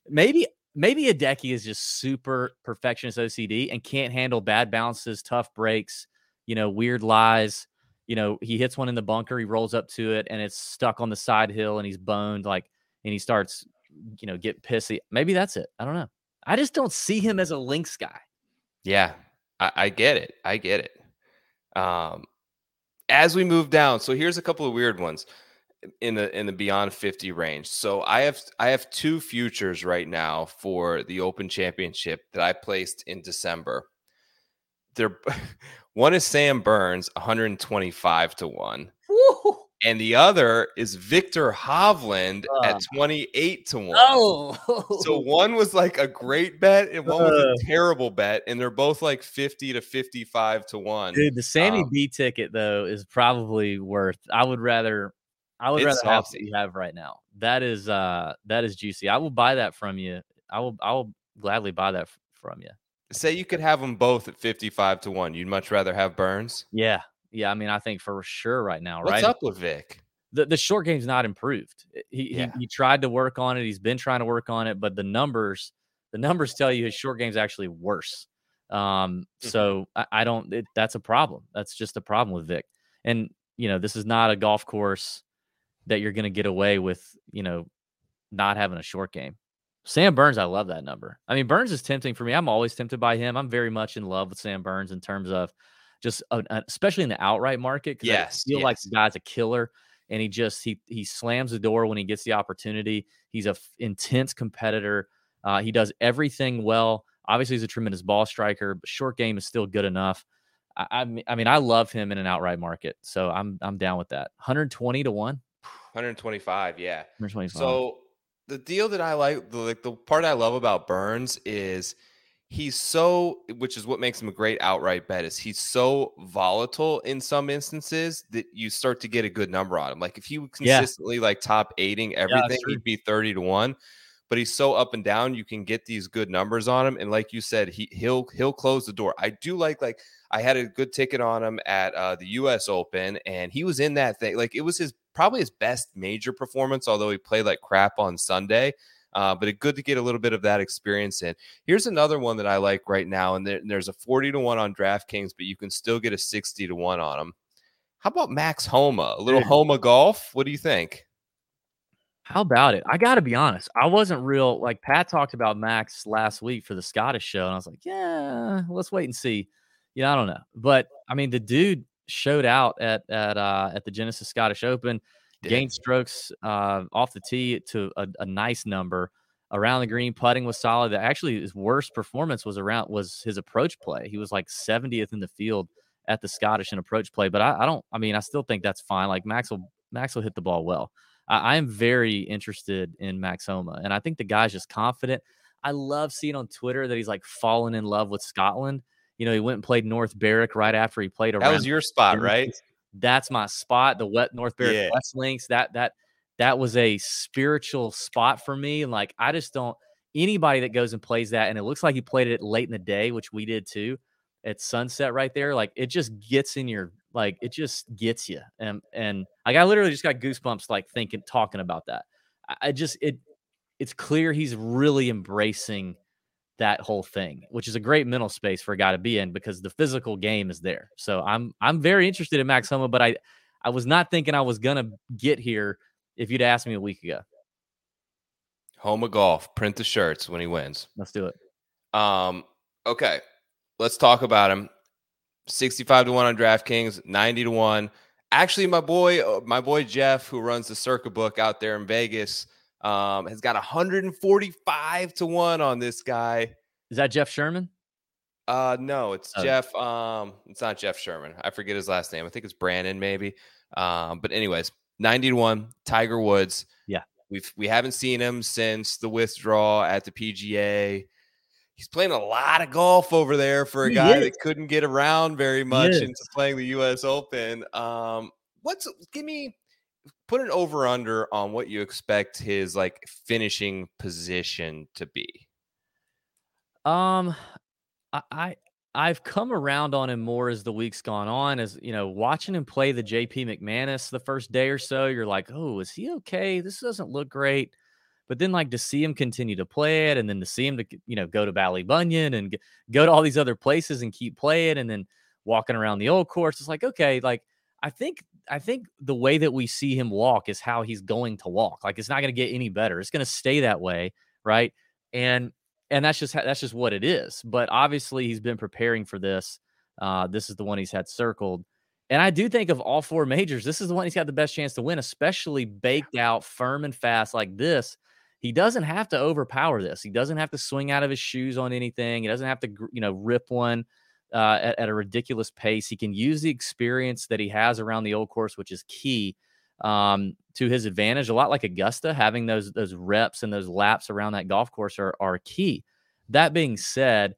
Maybe, maybe Hideki is just super perfectionist OCD and can't handle bad bounces, tough breaks, you know, weird lies. You know, he hits one in the bunker, he rolls up to it and it's stuck on the side hill and he's boned, like, and he starts, you know, get pissy. Maybe that's it. I don't know. I just don't see him as a links guy. Yeah, I, I get it. I get it. Um, as we move down, so here's a couple of weird ones in the in the beyond 50 range. So I have I have two futures right now for the Open Championship that I placed in December. They're one is Sam Burns, 125 to one, and the other is Viktor Hovland at Uh. 28 to one. Oh, So one was like a great bet and one was Uh. a terrible bet, and they're both like 50 to 55 to one. dude, the Sammy Um, B ticket though is probably worth. I would rather, I would rather It's have what you have right now. That is, uh, that is juicy. I will buy that from you. I will, I will gladly buy that f- from you. say you could have them both at 55 to 1. You'd much rather have Burns? Yeah. Yeah. I mean, I think for sure right now, What's right? up with Vic? The, the short game's not improved. He, Yeah. he he tried to work on it. He's been trying to work on it, but the numbers the numbers tell you his short game's actually worse. Um, Mhm. so I, I don't. It, that's a problem. That's just a problem with Vic. And you know, this is not a golf course that you're going to get away with. You know, not having a short game. Sam Burns, I love that number. I mean, Burns is tempting for me. I'm always tempted by him. I'm very much in love with Sam Burns in terms of just, especially in the outright market. Yes, I feel like yes. the guy's a killer, and he just he he slams the door when he gets the opportunity. He's a f- intense competitor. Uh, he does everything well. Obviously, he's a tremendous ball striker, but short game is still good enough. I, I mean, I mean, I love him in an outright market, so I'm I'm down with that. 120 to one. 125, yeah. 125. So the deal that I like, the, like the part I love about Burns is he's so, which is what makes him a great outright bet, is he's so volatile in some instances that you start to get a good number on him. Like if he would Yeah. consistently like top eighting everything, true. he'd be 30 to one. But he's so up and down, you can get these good numbers on him. And like you said, he he'll he'll close the door. I do like like I had a good ticket on him at uh, the U.S. Open, and he was in that thing. Like it was his probably his best major performance, although he played like crap on Sunday. Uh, but it's good to get a little bit of that experience in. Here's another one that I like right now, and there, there's a 40 to one on DraftKings, but you can still get a 60 to one on him. How about Max Homa? A little. Homa golf? What do you think? How about it? I got to be honest. I wasn't real like Pat talked about Max last week for the Scottish show, and I was like, yeah, let's wait and see. Yeah, I don't know, but I mean, the dude showed out at at uh, at the Genesis Scottish Open, Did. gained strokes uh, off the tee to a, a nice number around the green. Putting was solid. Actually, his worst performance was around was his approach play. He was like 70th in the field at the Scottish in approach play. But I, I don't. I mean, I still think that's fine. Like Max will Max will hit the ball well. I, am very interested in Max Homa, and I think the guy's just confident. I love seeing on Twitter that he's like fallen in love with Scotland. You know, he went and played North Berwick right after he played around. That was your spot, right? That's my spot. The wet North Berwick Yeah. West Links. That that that was a spiritual spot for me. And like, I just don't anybody that goes and plays that, and it looks like he played it late in the day, which we did too, at sunset right there. Like, it just gets in your like, it just gets you. And and like, I literally just got goosebumps like thinking, talking about that. I, just it it's clear he's really embracing that whole thing, which is a great mental space for a guy to be in because the physical game is there. So I'm I'm very interested in Max Homa, but I I was not thinking I was gonna get here if you'd asked me a week ago. Homa golf. Print the shirts when he wins. Let's do it. Um, okay, let's talk about him. 65 to 1 on DraftKings, 90 to 1. Actually, my boy, uh, my boy Jeff, who runs the Circa book out there in Vegas, um, has got 145 to 1 on this guy. Is that Jeff Sherman? Uh no, it's Oh. Jeff. Um, it's not Jeff Sherman. I forget his last name. I think it's Brandon, maybe. Um, but anyways, 90 to 1, Tiger Woods. Yeah. We've we haven't seen him since the withdrawal at the PGA. He's playing a lot of golf over there for a He guy is. that couldn't get around very much into playing the US Open. Um, what's give me put an over under on what you expect his like finishing position to be. Um, I, I I've come around on him more as the weeks gone on. As you know, watching him play the JP McManus the first day or so, you're like, oh, is he okay? This doesn't look great. But then, like to see him continue to play it, and then to see him to you know go to Ballybunion and go to all these other places and keep playing, and then walking around the old course, it's like okay, like I think I think the way that we see him walk is how he's going to walk. Like it's not going to get any better. It's going to stay that way, right? And and that's just that's just what it is. But obviously, he's been preparing for this. Uh, this is the one he's had circled, and I do think of all four majors, this is the one he's got the best chance to win, especially baked out, firm and fast like this. He doesn't have to overpower this. He doesn't have to swing out of his shoes on anything. He doesn't have to, you know, rip one uh, at, at a ridiculous pace. He can use the experience that he has around the old course, which is key um, to his advantage. A lot like Augusta, having those those reps and those laps around that golf course are are key. That being said,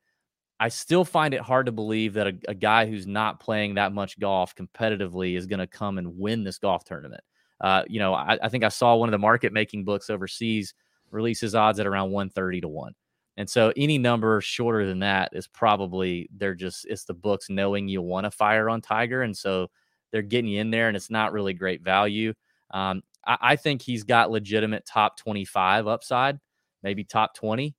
I still find it hard to believe that a, a guy who's not playing that much golf competitively is going to come and win this golf tournament. Uh, you know, I, I think I saw one of the market making books overseas release his odds at around 130 to 1. And so any number shorter than that is probably they're just it's the books knowing you want to fire on Tiger, and so they're getting you in there, and it's not really great value. Um, I, I think he's got legitimate top twenty five upside, maybe top twenty.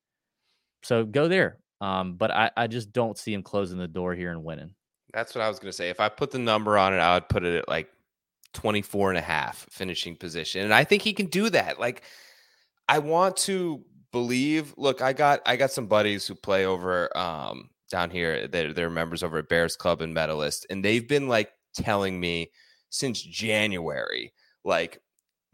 So go there. Um, but I, I just don't see him closing the door here and winning. That's what I was going to say. If I put the number on it, I would put it at like 24 and a half finishing position. And I think he can do that. Like, I want to believe, look, I got, I got some buddies who play over, um, down here. They're, they're members over at Bears Club and Medalist. And they've been like telling me since January, like,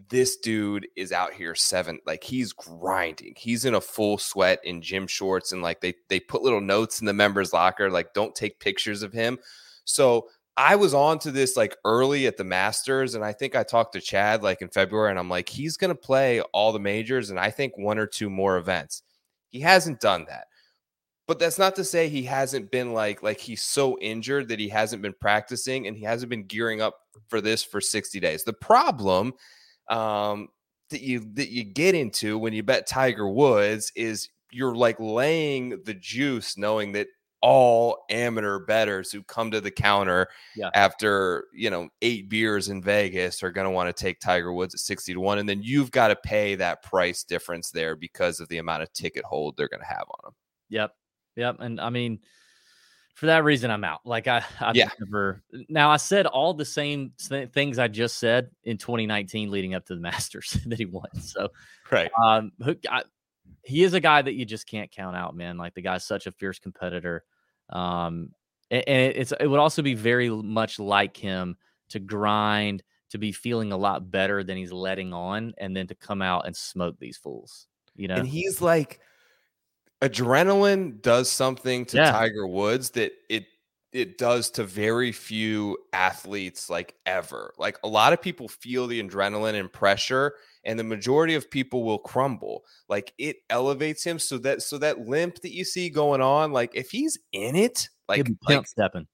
this dude is out here seven like he's grinding he's in a full sweat in gym shorts and like they they put little notes in the members locker like don't take pictures of him so i was on to this like early at the masters and i think i talked to chad like in february and i'm like he's gonna play all the majors and i think one or two more events. He hasn't done that. But that's not to say he hasn't been like like he's so injured that he hasn't been practicing and he hasn't been gearing up for this for 60 days. The problem um, that you that you get into when you bet Tiger Woods is you're like laying the juice, knowing that all amateur betters who come to the counter yeah. after you know eight beers in Vegas are going to want to take Tiger Woods at sixty to one, and then you've got to pay that price difference there because of the amount of ticket hold they're going to have on them. Yep, yep, and I mean for that reason, I'm out. Like I, I've yeah. never. Now I said all the same things I just said in 2019, leading up to the Masters that he won. So, right. Um, I, he is a guy that you just can't count out, man. Like the guy's such a fierce competitor. Um, and, and it's it would also be very much like him to grind, to be feeling a lot better than he's letting on, and then to come out and smoke these fools. You know, and he's like adrenaline does something to yeah. Tiger Woods that it it does to very few athletes like ever. Like a lot of people feel the adrenaline and pressure and the majority of people will crumble. Like it elevates him so that so that limp that you see going on like if he's in it like, like stepping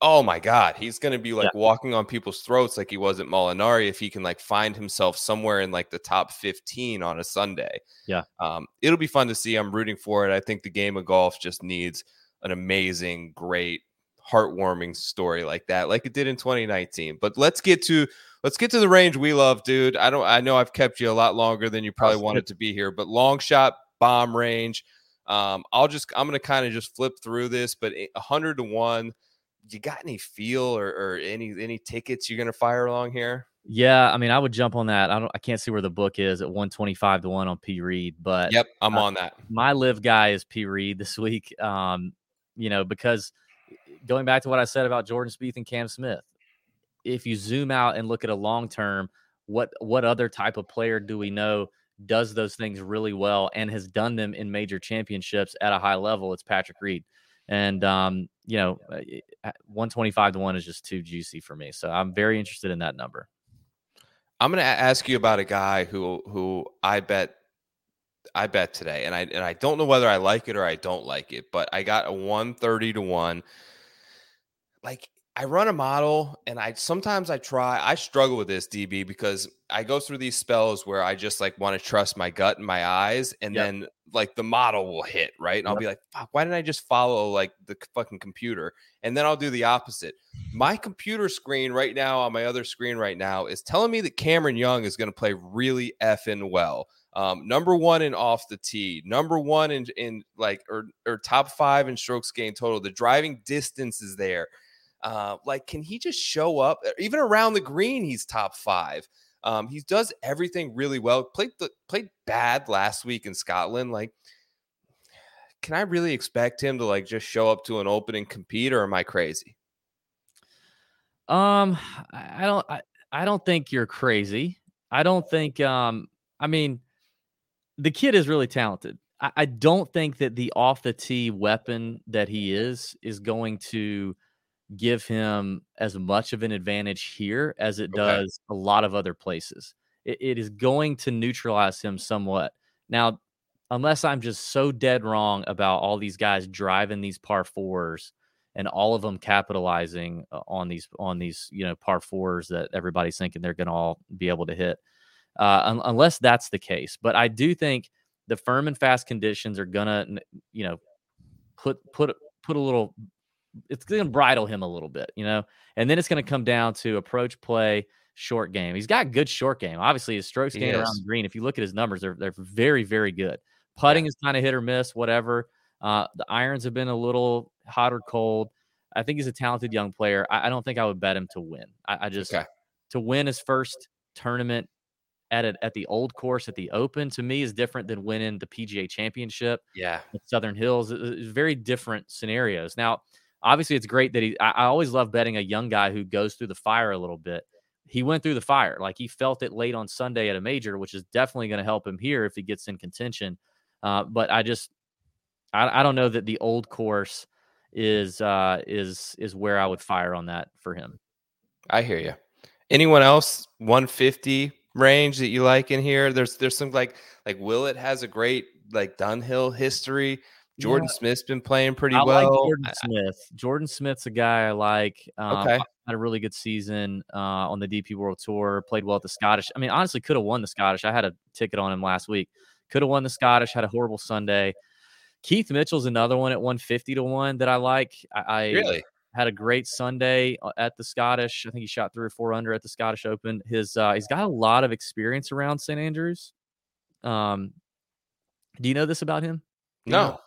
oh my god, he's going to be like yeah. walking on people's throats like he was at Molinari if he can like find himself somewhere in like the top 15 on a Sunday. Yeah. Um, it'll be fun to see. I'm rooting for it. I think the game of golf just needs an amazing, great, heartwarming story like that, like it did in 2019. But let's get to let's get to the range we love, dude. I don't I know I've kept you a lot longer than you probably wanted to be here, but long shot bomb range. Um, I'll just I'm gonna kind of just flip through this, but 100 to one you got any feel or, or any any tickets you're gonna fire along here? Yeah, I mean, I would jump on that. I don't, I can't see where the book is at 125 to one on P Reed, but yep, I'm uh, on that. My LIV guy is P Reed this week. Um, you know, because going back to what I said about Jordan Spieth and Cam Smith, if you zoom out and look at a long term, what what other type of player do we know does those things really well and has done them in major championships at a high level? It's Patrick Reed. And um, you know, uh, 125 to 1 is just too juicy for me. So I'm very interested in that number. I'm going to ask you about a guy who who I bet I bet today and I and I don't know whether I like it or I don't like it, but I got a 130 to 1. Like I run a model and I sometimes I try I struggle with this DB because I go through these spells where I just like want to trust my gut and my eyes and yep. then like the model will hit, right? And yep. I'll be like, Fuck, why didn't I just follow like the fucking computer? And then I'll do the opposite. My computer screen right now on my other screen right now is telling me that Cameron Young is going to play really effing well. Um, number one in off the tee, number one in in like or or top five in strokes gained total. The driving distance is there. Uh, like, can he just show up? Even around the green, he's top five. Um, he does everything really well. Played the, played bad last week in Scotland. Like, can I really expect him to like just show up to an open and compete, or am I crazy? Um, I don't. I, I don't think you're crazy. I don't think. Um, I mean, the kid is really talented. I, I don't think that the off the tee weapon that he is is going to give him as much of an advantage here as it okay. does a lot of other places. It, it is going to neutralize him somewhat. Now, unless I'm just so dead wrong about all these guys driving these par fours and all of them capitalizing uh, on these on these you know par fours that everybody's thinking they're going to all be able to hit, uh, un- unless that's the case. But I do think the firm and fast conditions are gonna, you know, put put put a little. It's gonna bridle him a little bit, you know, and then it's gonna come down to approach play, short game. He's got good short game. Obviously, his strokes gained around the green. If you look at his numbers, they're they're very very good. Putting yeah. is kind of hit or miss, whatever. Uh, the irons have been a little hot or cold. I think he's a talented young player. I, I don't think I would bet him to win. I, I just okay. to win his first tournament at a, at the old course at the Open to me is different than winning the PGA Championship. Yeah, Southern Hills is very different scenarios. Now, obviously, it's great that he. I, I always love betting a young guy who goes through the fire a little bit. He went through the fire, like he felt it late on Sunday at a major, which is definitely going to help him here if he gets in contention. Uh, but I just, I, I don't know that the old course is uh, is is where I would fire on that for him. I hear you. Anyone else 150 range that you like in here? There's there's some like like Willett has a great like Dunhill history. Jordan yeah. Smith's been playing pretty I well. Like Jordan Smith. Jordan Smith's a guy I like. Um, okay. Had a really good season uh, on the DP World Tour. Played well at the Scottish. I mean, honestly, could have won the Scottish. I had a ticket on him last week. Could have won the Scottish. Had a horrible Sunday. Keith Mitchell's another one at 150 to one that I like. I, I really had a great Sunday uh, at the Scottish. I think he shot three or four under at the Scottish Open. His uh, he's got a lot of experience around St Andrews. Um, do you know this about him? No.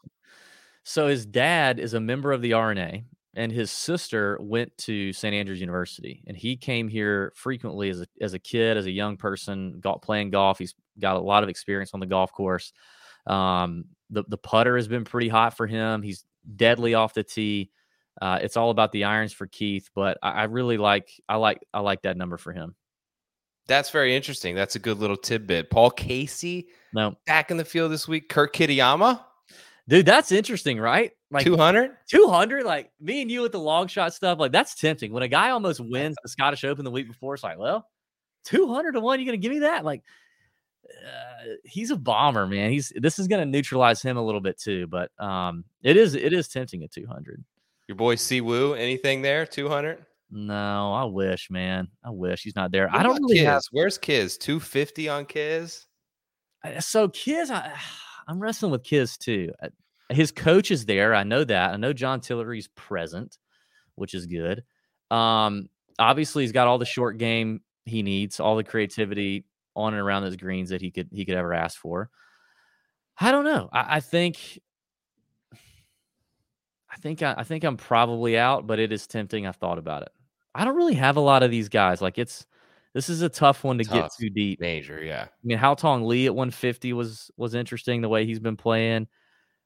So his dad is a member of the R&A, his sister went to St Andrews University, and he came here frequently as a as a kid, as a young person, got playing golf. He's got a lot of experience on the golf course. Um, the the putter has been pretty hot for him. He's deadly off the tee. Uh, it's all about the irons for Keith, but I, I, really like I like I like that number for him. That's very interesting. That's a good little tidbit. Paul Casey, no, back in the field this week. Kurt Kitayama, dude, that's interesting, right? Like 200, 200. Like me and you with the long shot stuff. Like that's tempting. When a guy almost wins the Scottish Open the week before, it's like, well, 200 to one. You gonna give me that? Like uh, he's a bomber, man. He's this is going to neutralize him a little bit too, but um, it is it is tempting at 200. Your boy Si Woo, anything there? 200? No, I wish, man. I wish he's not there. What I don't really Kiz? have. Where's Kiz? 250 on Kiz? Uh, so Kiz, I, I'm wrestling with Kiz too. Uh, his coach is there. I know that. I know John Tillery's present, which is good. Um, obviously, he's got all the short game he needs, all the creativity on and around those greens that he could he could ever ask for. I don't know. I, I think I think I, I, think I'm probably out, but it is tempting. I've thought about it. I don't really have a lot of these guys. Like it's this is a tough one to tough. get too deep. Major, yeah. I mean, Haotong Li at 150 was was interesting the way he's been playing.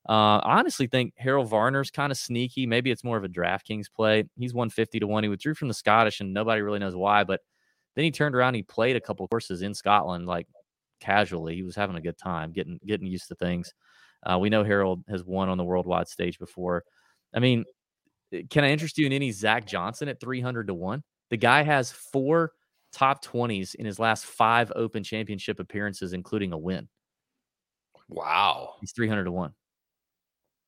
Uh, I honestly think Harold Varner's kind of sneaky. Maybe it's more of a DraftKings play. He's 150 to one. He withdrew from the Scottish, and nobody really knows why. But then he turned around. he played a couple courses in Scotland, like casually. He was having a good time, getting getting used to things. Uh, we know Harold has won on the worldwide stage before. I mean, eh, can I interest you in any Zach Johnson at 300 to 1? The guy has four top 20s in his last five Open Championship appearances, including a win. Wow. He's 300 to 1.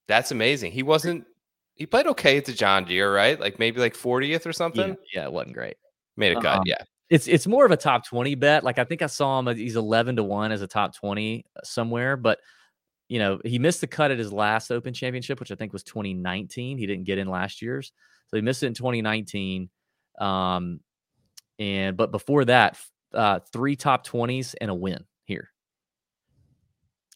That's amazing. He wasn't, he played okay at the John Deere, right? Like maybe like 40th or something. Yeah, yeah it wasn't great. Made a cut. Um, yeah. It's it's more of a top 20 bet. Like I think I saw him he's 11 to 1 as a top 20 uh, somewhere, but you know, he missed the cut at his last Open Championship, which I think was 2019. He didn't get in last year's, so he missed it in 2019. Um, and but before that, uh, three top 20s and a win here.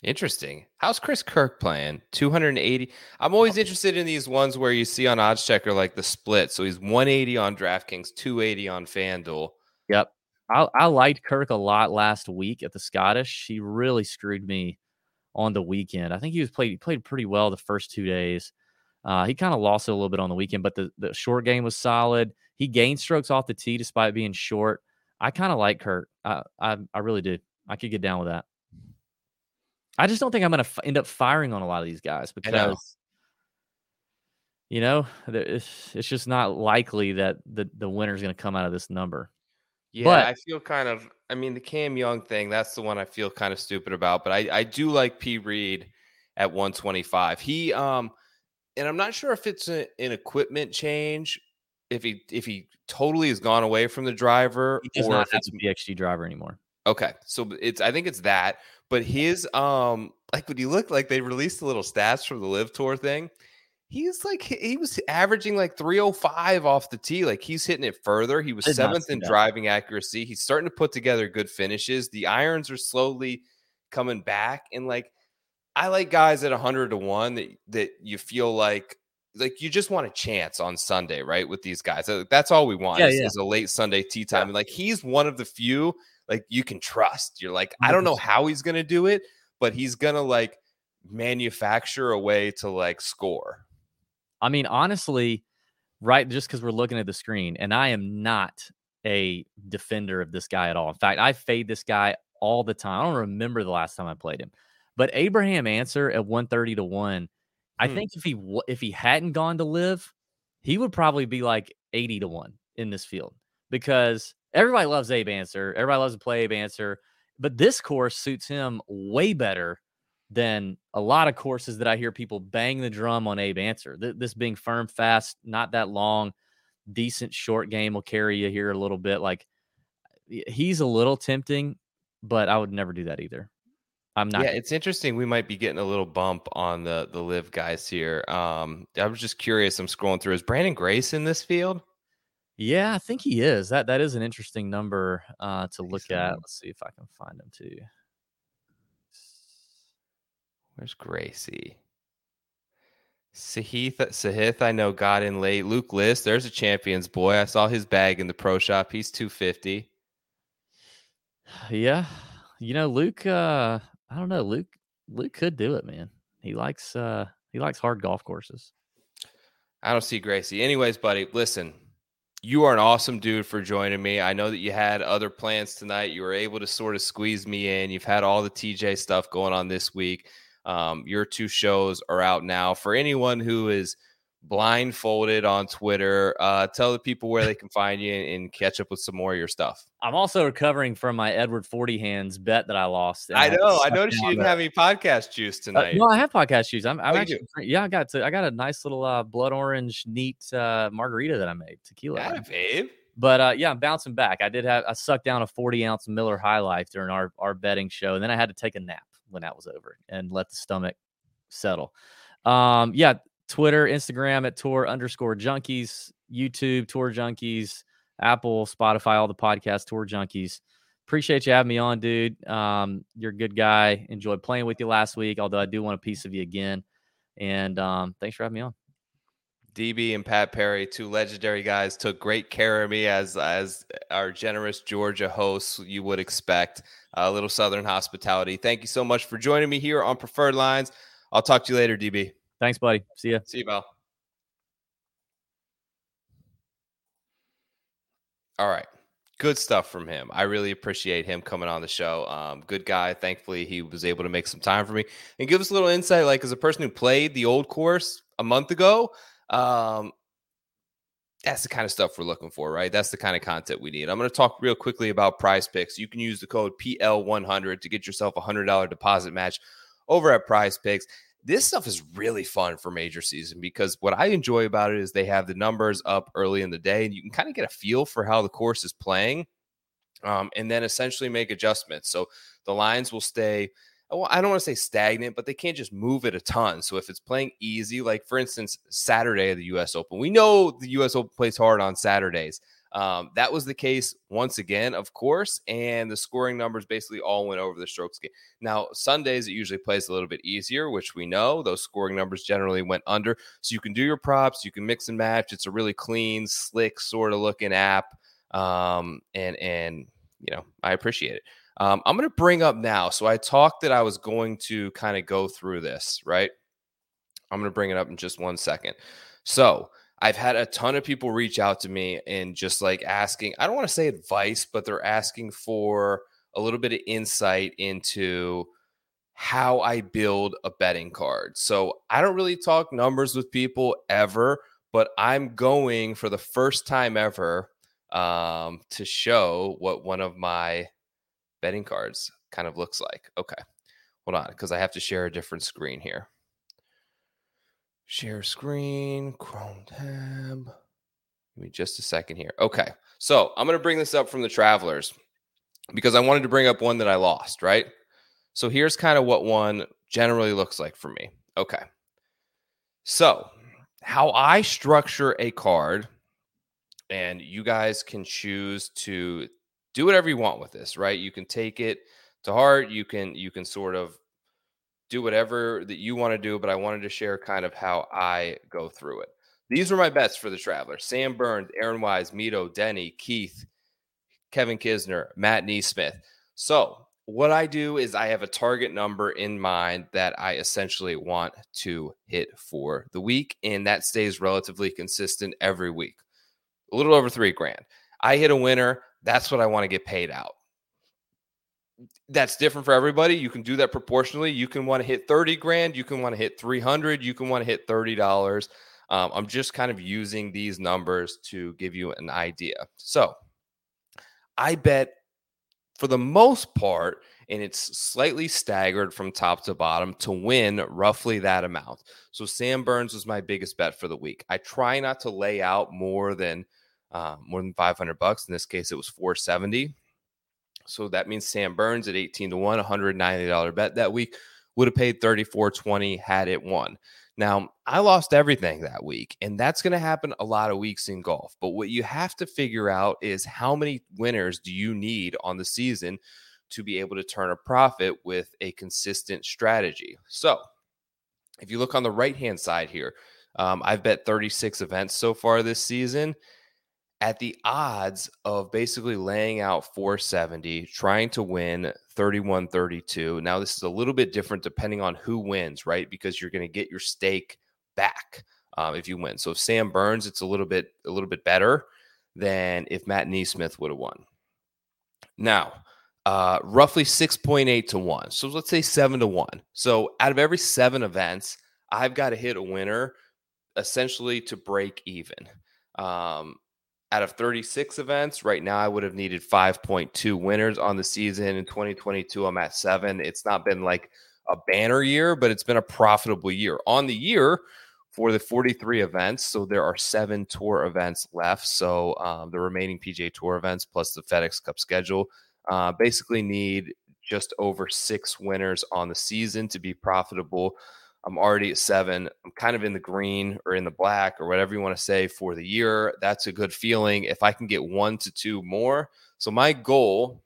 Interesting. How's Chris Kirk playing? 280. I'm always interested in these ones where you see on Oddschecker like the split. So he's 180 on DraftKings, 280 on FanDuel. Yep. I, I liked Kirk a lot last week at the Scottish. He really screwed me on the weekend. I think he was played he played pretty well the first two days. Uh, he kind of lost it a little bit on the weekend, but the, the short game was solid. He gained strokes off the tee despite being short. I kind of like Kurt. I, I, I really do. I could get down with that. I just don't think I'm going to f- end up firing on a lot of these guys because you know it's, it's just not likely that the the winner is going to come out of this number. Yeah, but, I feel kind of. I mean, the Cam Young thing. That's the one I feel kind of stupid about. But I I do like P Reed at 125. He um, and I'm not sure if it's a, an equipment change. If he if he totally has gone away from the driver, he does not have the PXG driver anymore. Okay, so it's I think it's that, but his um like when you look like they released the little stats from the LIV Tour thing, he's like he was averaging like 305 off the tee. Like he's hitting it further. He was seventh in that. driving accuracy. He's starting to put together good finishes. The irons are slowly coming back, and like I like guys at 100 to one that that you feel like like you just want a chance on Sunday, right? With these guys, that's all we want yeah, is, yeah. is, a late Sunday tea time. Yeah. And like he's one of the few like you can trust. You're like, I don't know how he's gonna do it, but he's gonna like manufacture a way to like score. I mean, honestly, right? Just because we're looking at the screen, and I am not a defender of this guy at all. In fact, I fade this guy all the time. I don't remember the last time I played him, but Abraham Ancer at 130 to 1 I hmm. think if he if he hadn't gone to LIV, he would probably be like 80 to 1 in this field because everybody loves Abe Ancer. Everybody loves to play Abe Ancer. but this course suits him way better than a lot of courses that I hear people bang the drum on Abe Ancer. Th- this being firm, fast, not that long, decent short game will carry you here a little bit. Like he's a little tempting, but I would never do that either. I'm not. Yeah, it's interesting. We might be getting a little bump on the the LIV guys here. Um, I was just curious. I'm scrolling through. Is Branden Grace in this field? Yeah, I think he is. That that is an interesting number uh, to look at. Let's see if I can find him too. Where's Gracie? Sahith, Sahith, I know got in late. Luke List, there's a champions boy. I saw his bag in the pro shop. He's 250. Yeah. You know, Luke, uh, I don't know. Luke Luke could do it, man. He likes uh he likes hard golf courses. I don't see Gracie. Anyways, buddy, listen. You are an awesome dude for joining me. I know that you had other plans tonight. You were able to sort of squeeze me in. You've had all the TJ stuff going on this week. Um, your two shows are out now. For anyone who is blindfolded on Twitter. Uh, tell the people where they can find you and, and, catch up with some more of your stuff. I'm also recovering from my Edward Forty Hands bet that I lost. I know. I, noticed you didn't have any podcast juice uh, tonight. Uh, no, I have podcast juice. I'm, I'm oh, actually, yeah, I got to, I got a nice little uh, blood orange, neat uh, margarita that I made, tequila. Yeah, babe. But uh, yeah, I'm bouncing back. I did have I sucked down a 40 ounce Miller High Life during our our betting show, and then I had to take a nap when that was over and let the stomach settle. Um, yeah, Twitter, Instagram at tour underscore junkies, YouTube, tour junkies, Apple, Spotify, all the podcasts, tour junkies. Appreciate you having me on, dude. Um, you're a good guy. Enjoyed playing with you last week, although I do want a piece of you again. And um, thanks for having me on. DB and Pat Perry, two legendary guys, took great care of me as as our generous Georgia hosts you would expect. A little Southern hospitality. Thank you so much for joining me here on Preferred Lines. I'll talk to you later, DB. Thanks, buddy. See ya. See you, Val. All right. Good stuff from him. I really appreciate him coming on the show. Um, good guy. Thankfully, he was able to make some time for me and give us a little insight. Like, as a person who played the old course a month ago, um, that's the kind of stuff we're looking for, right? That's the kind of content we need. I'm going to talk real quickly about PrizePicks. You can use the code PL100 to get yourself a $100 deposit match over at PrizePicks this stuff is really fun for major season because what I enjoy about it is they have the numbers up early in the day and you can kind of get a feel for how the course is playing um, and then essentially make adjustments. So the lines will stay, well, I don't want to say stagnant, but they can't just move it a ton. So if it's playing easy, like for instance, Saturday of the US Open, we know the US Open plays hard on Saturdays. Um, that was the case once again, of course, and the scoring numbers basically all went over the strokes gained. Now, Sundays it usually plays a little bit easier, which we know those scoring numbers generally went under. So you can do your props, you can mix and match. It's a really clean, slick sort of looking app, um, and and you know I appreciate it. Um, I'm going to bring up now. So I talked that I was going to kind of go through this, right? I'm going to bring it up in just one second. So I've had a ton of people reach out to me and just like asking, I don't want to say advice, but they're asking for a little bit of insight into how I build a betting card. So I don't really talk numbers with people ever, but I'm going for the first time ever um, to show what one of my betting cards kind of looks like. Okay, hold on, because I have to share a different screen here. Share screen, Chrome tab. Give me just a second here. Okay. So I'm going to bring this up from the travelers. because I wanted to bring up one that I lost, right? So here's kind of what one generally looks like for me. Okay. So, how I structure a card, and you guys can choose to do whatever you want with this, right? You can take it to heart. You can you can sort of do whatever that you want to do, but I wanted to share kind of how I go through it. These were my bets for the Traveler Sam Burns, Aaron Wise, Mito, Denny, Keith, Kevin Kisner, Matt NeSmith. So what I do is I have a target number in mind that I essentially want to hit for the week, and that stays relatively consistent every week. A little over three grand. I hit a winner. That's what I want to get paid out. That's different for everybody. You can do that proportionally. You can want to hit 30 grand. You can want to hit 300. You can want to hit $30. Um, I'm just kind of using these numbers to give you an idea. So I bet for the most part, and it's slightly staggered from top to bottom to win roughly that amount. So Sam Burns was my biggest bet for the week. I try not to lay out more than uh, more than 500 bucks. In this case, it was 470. So that means Sam Burns at 18 to 1, $190 bet that week would have paid 34.20 had it won. Now, I lost everything that week, and that's going to happen a lot of weeks in golf. But what you have to figure out is how many winners do you need on the season to be able to turn a profit with a consistent strategy? So, if you look on the right hand side here, um, I've bet 36 events so far this season at the odds of basically laying out 470, trying to win 31 32. Now, this is a little bit different depending on who wins, right? Because you're going to get your stake back um, if you win. So, if Sam Burns, it's a little bit a little bit better than if Matt NeSmith would have won. Now, uh, roughly 6.8 to 1. So let's say 7 to 1. So out of every seven events, I've got to hit a winner essentially to break even. Um, out of 36 events, right now I would have needed 5.2 winners on the season. In 2022, I'm at seven. It's not been like a banner year, but it's been a profitable year. On the year for the 43 events, so there are seven tour events left. So um, the remaining pj Tour events plus the FedEx Cup schedule uh, basically need just over six winners on the season to be profitable. I'm already at seven. I'm kind of in the green or in the black or whatever you want to say for the year. That's a good feeling. If I can get one to two more. So my goal,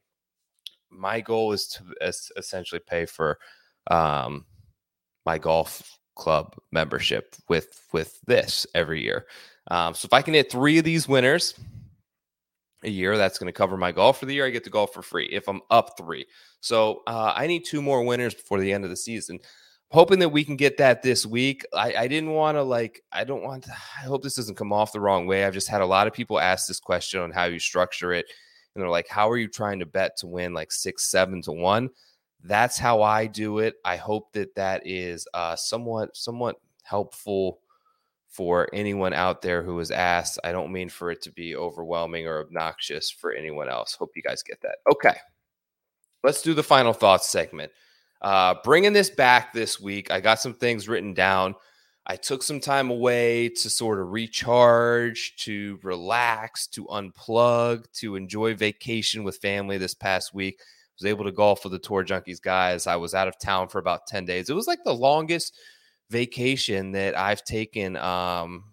my goal is to essentially pay for um, my golf club membership with with this every year. Um, so if I can hit three of these winners a year, that's going to cover my golf for the year. I get to golf for free if I'm up three. So uh, I need two more winners before the end of the season hoping that we can get that this week. I, I didn't want to like, I don't want to, I hope this doesn't come off the wrong way. I've just had a lot of people ask this question on how you structure it. And they're like, how are you trying to bet to win like six, seven to one? That's how I do it. I hope that that is uh, somewhat, somewhat helpful for anyone out there who is asked. I don't mean for it to be overwhelming or obnoxious for anyone else. Hope you guys get that. Okay. Let's do the final thoughts segment. Uh, bringing this back this week, I got some things written down. I took some time away to sort of recharge, to relax, to unplug, to enjoy vacation with family this past week. I was able to golf with the Tour Junkies guys. I was out of town for about 10 days. It was like the longest vacation that I've taken um,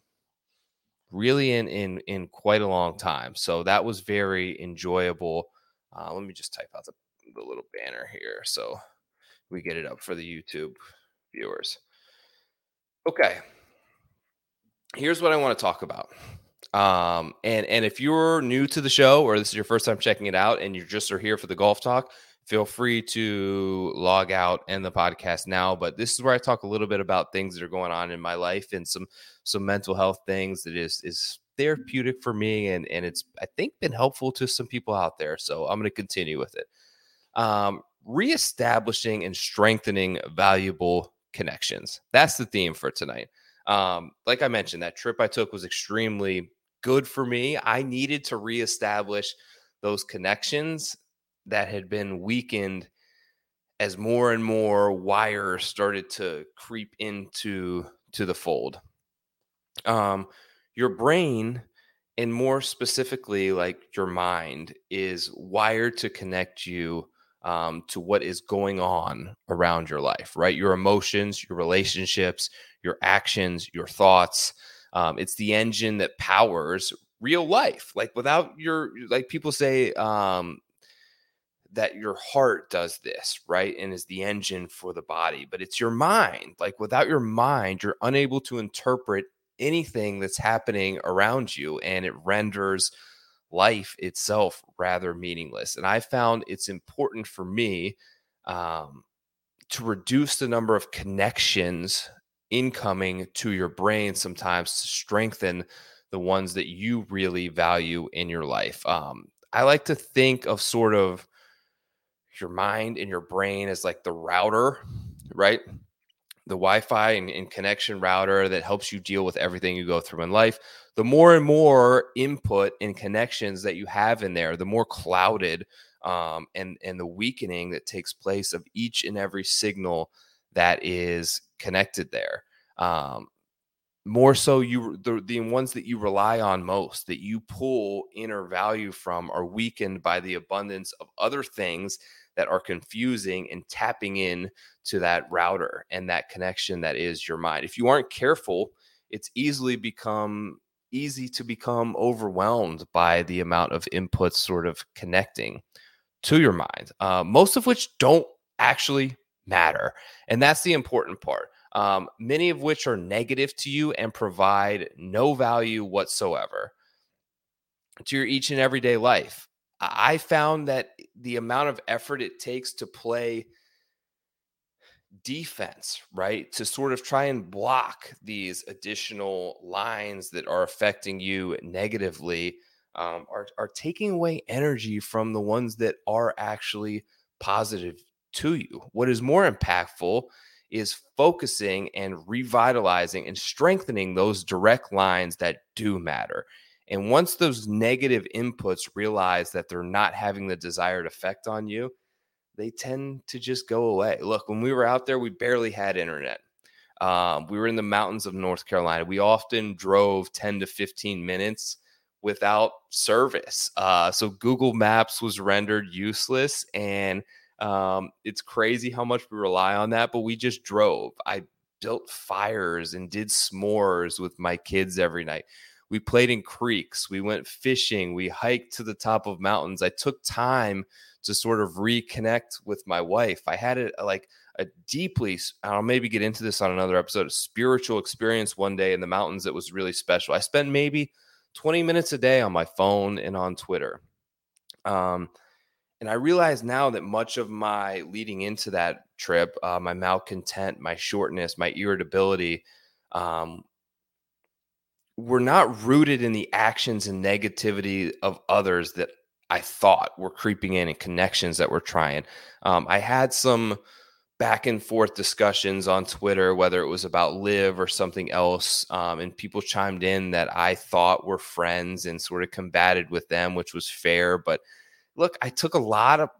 really in in in quite a long time. So that was very enjoyable. Uh, let me just type out the, the little banner here. So we get it up for the YouTube viewers. Okay. Here's what I want to talk about. Um, and and if you're new to the show or this is your first time checking it out and you just are here for the golf talk, feel free to log out and the podcast now. But this is where I talk a little bit about things that are going on in my life and some some mental health things that is is therapeutic for me and and it's I think been helpful to some people out there. So I'm going to continue with it. Um, reestablishing and strengthening valuable connections. That's the theme for tonight. Um, like I mentioned, that trip I took was extremely good for me. I needed to reestablish those connections that had been weakened as more and more wires started to creep into to the fold. Um, your brain and more specifically, like your mind is wired to connect you um, to what is going on around your life, right? Your emotions, your relationships, your actions, your thoughts. Um, it's the engine that powers real life. Like without your, like people say, um, that your heart does this, right? And is the engine for the body, but it's your mind. Like without your mind, you're unable to interpret anything that's happening around you and it renders life itself rather meaningless. And I found it's important for me um, to reduce the number of connections incoming to your brain sometimes to strengthen the ones that you really value in your life. Um, I like to think of sort of your mind and your brain as like the router, right? The Wi Fi and, and, connection router that helps you deal with everything you go through in life. The more and more input and connections that you have in there, the more clouded um, and, and the weakening that takes place of each and every signal that is connected there. Um, more so you the, the ones that you rely on most that you pull inner value from are weakened by the abundance of other things that are confusing and tapping in to that router and that connection that is your mind. If you aren't careful, it's easily become easy to become overwhelmed by the amount of inputs sort of connecting to your mind, uh, most of which don't actually matter. And that's the important part. Um, many of which are negative to you and provide no value whatsoever to your each and everyday life. I found that the amount of effort it takes to play defense, right, to sort of try and block these additional lines that are affecting you negatively, um, are are taking away energy from the ones that are actually positive to you. What is more impactful is focusing and revitalizing and strengthening those direct lines that do matter. And once those negative inputs realize that they're not having the desired effect on you, they tend to just go away. Look, when we were out there, we barely had internet. Um, we were in the mountains of North Carolina. We often drove 10 to 15 minutes without service. Uh, so Google Maps was rendered useless. And um, it's crazy how much we rely on that, but we just drove. I built fires and did s'mores with my kids every night. We played in creeks. We went fishing. We hiked to the top of mountains. I took time to sort of reconnect with my wife. I had it like a deeply, I'll maybe get into this on another episode, a spiritual experience one day in the mountains that was really special. I spent maybe 20 minutes a day on my phone and on Twitter. Um, and I realize now that much of my leading into that trip, uh, my malcontent, my shortness, my irritability, um, were not rooted in the actions and negativity of others that I thought were creeping in and connections that were trying. Um, I had some back and forth discussions on Twitter, whether it was about LIV or something else, um, and people chimed in that I thought were friends and sort of combated with them, which was fair. But look, I took a lot of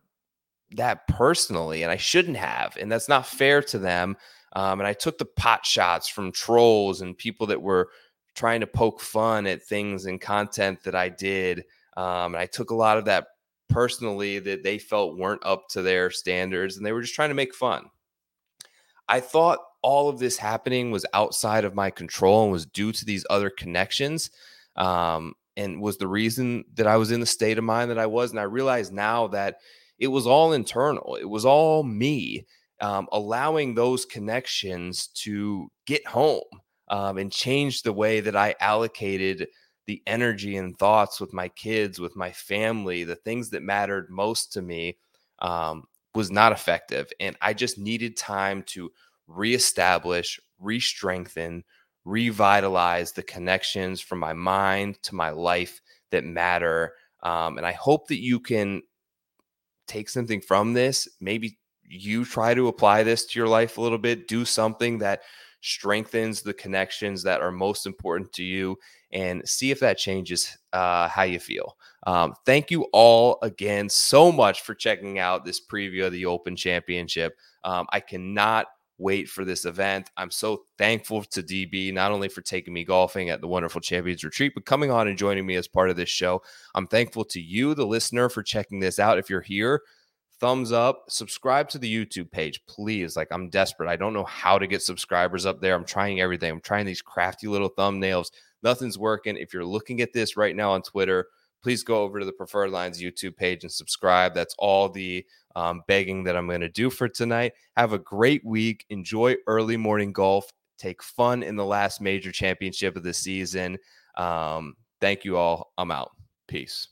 that personally, and I shouldn't have, and that's not fair to them. Um, and I took the pot shots from trolls and people that were trying to poke fun at things and content that I did. Um, and I took a lot of that personally that they felt weren't up to their standards and they were just trying to make fun. I thought all of this happening was outside of my control and was due to these other connections um, and was the reason that I was in the state of mind that I was. And I realize now that it was all internal, it was all me um, allowing those connections to get home um, and change the way that I allocated the energy and thoughts with my kids, with my family, the things that mattered most to me um, was not effective. And I just needed time to reestablish, re strengthen, revitalize the connections from my mind to my life that matter. Um, and I hope that you can take something from this. Maybe you try to apply this to your life a little bit, do something that strengthens the connections that are most important to you and see if that changes uh, how you feel. Um, thank you all again so much for checking out this preview of the Open Championship. Um, I cannot wait for this event. I'm so thankful to DB, not only for taking me golfing at the Wonderful Champions Retreat, but coming on and joining me as part of this show. I'm thankful to you, the listener, for checking this out. If you're here, thumbs up, subscribe to the YouTube page, please. Like, I'm desperate. I don't know how to get subscribers up there. I'm trying everything. I'm trying these crafty little thumbnails. Nothing's working. If you're looking at this right now on Twitter, please go over to the Preferred Lines YouTube page and subscribe. That's all the um, begging that I'm going to do for tonight. Have a great week. Enjoy early morning golf. Take fun in the last major championship of the season. Um, thank you all. I'm out. Peace.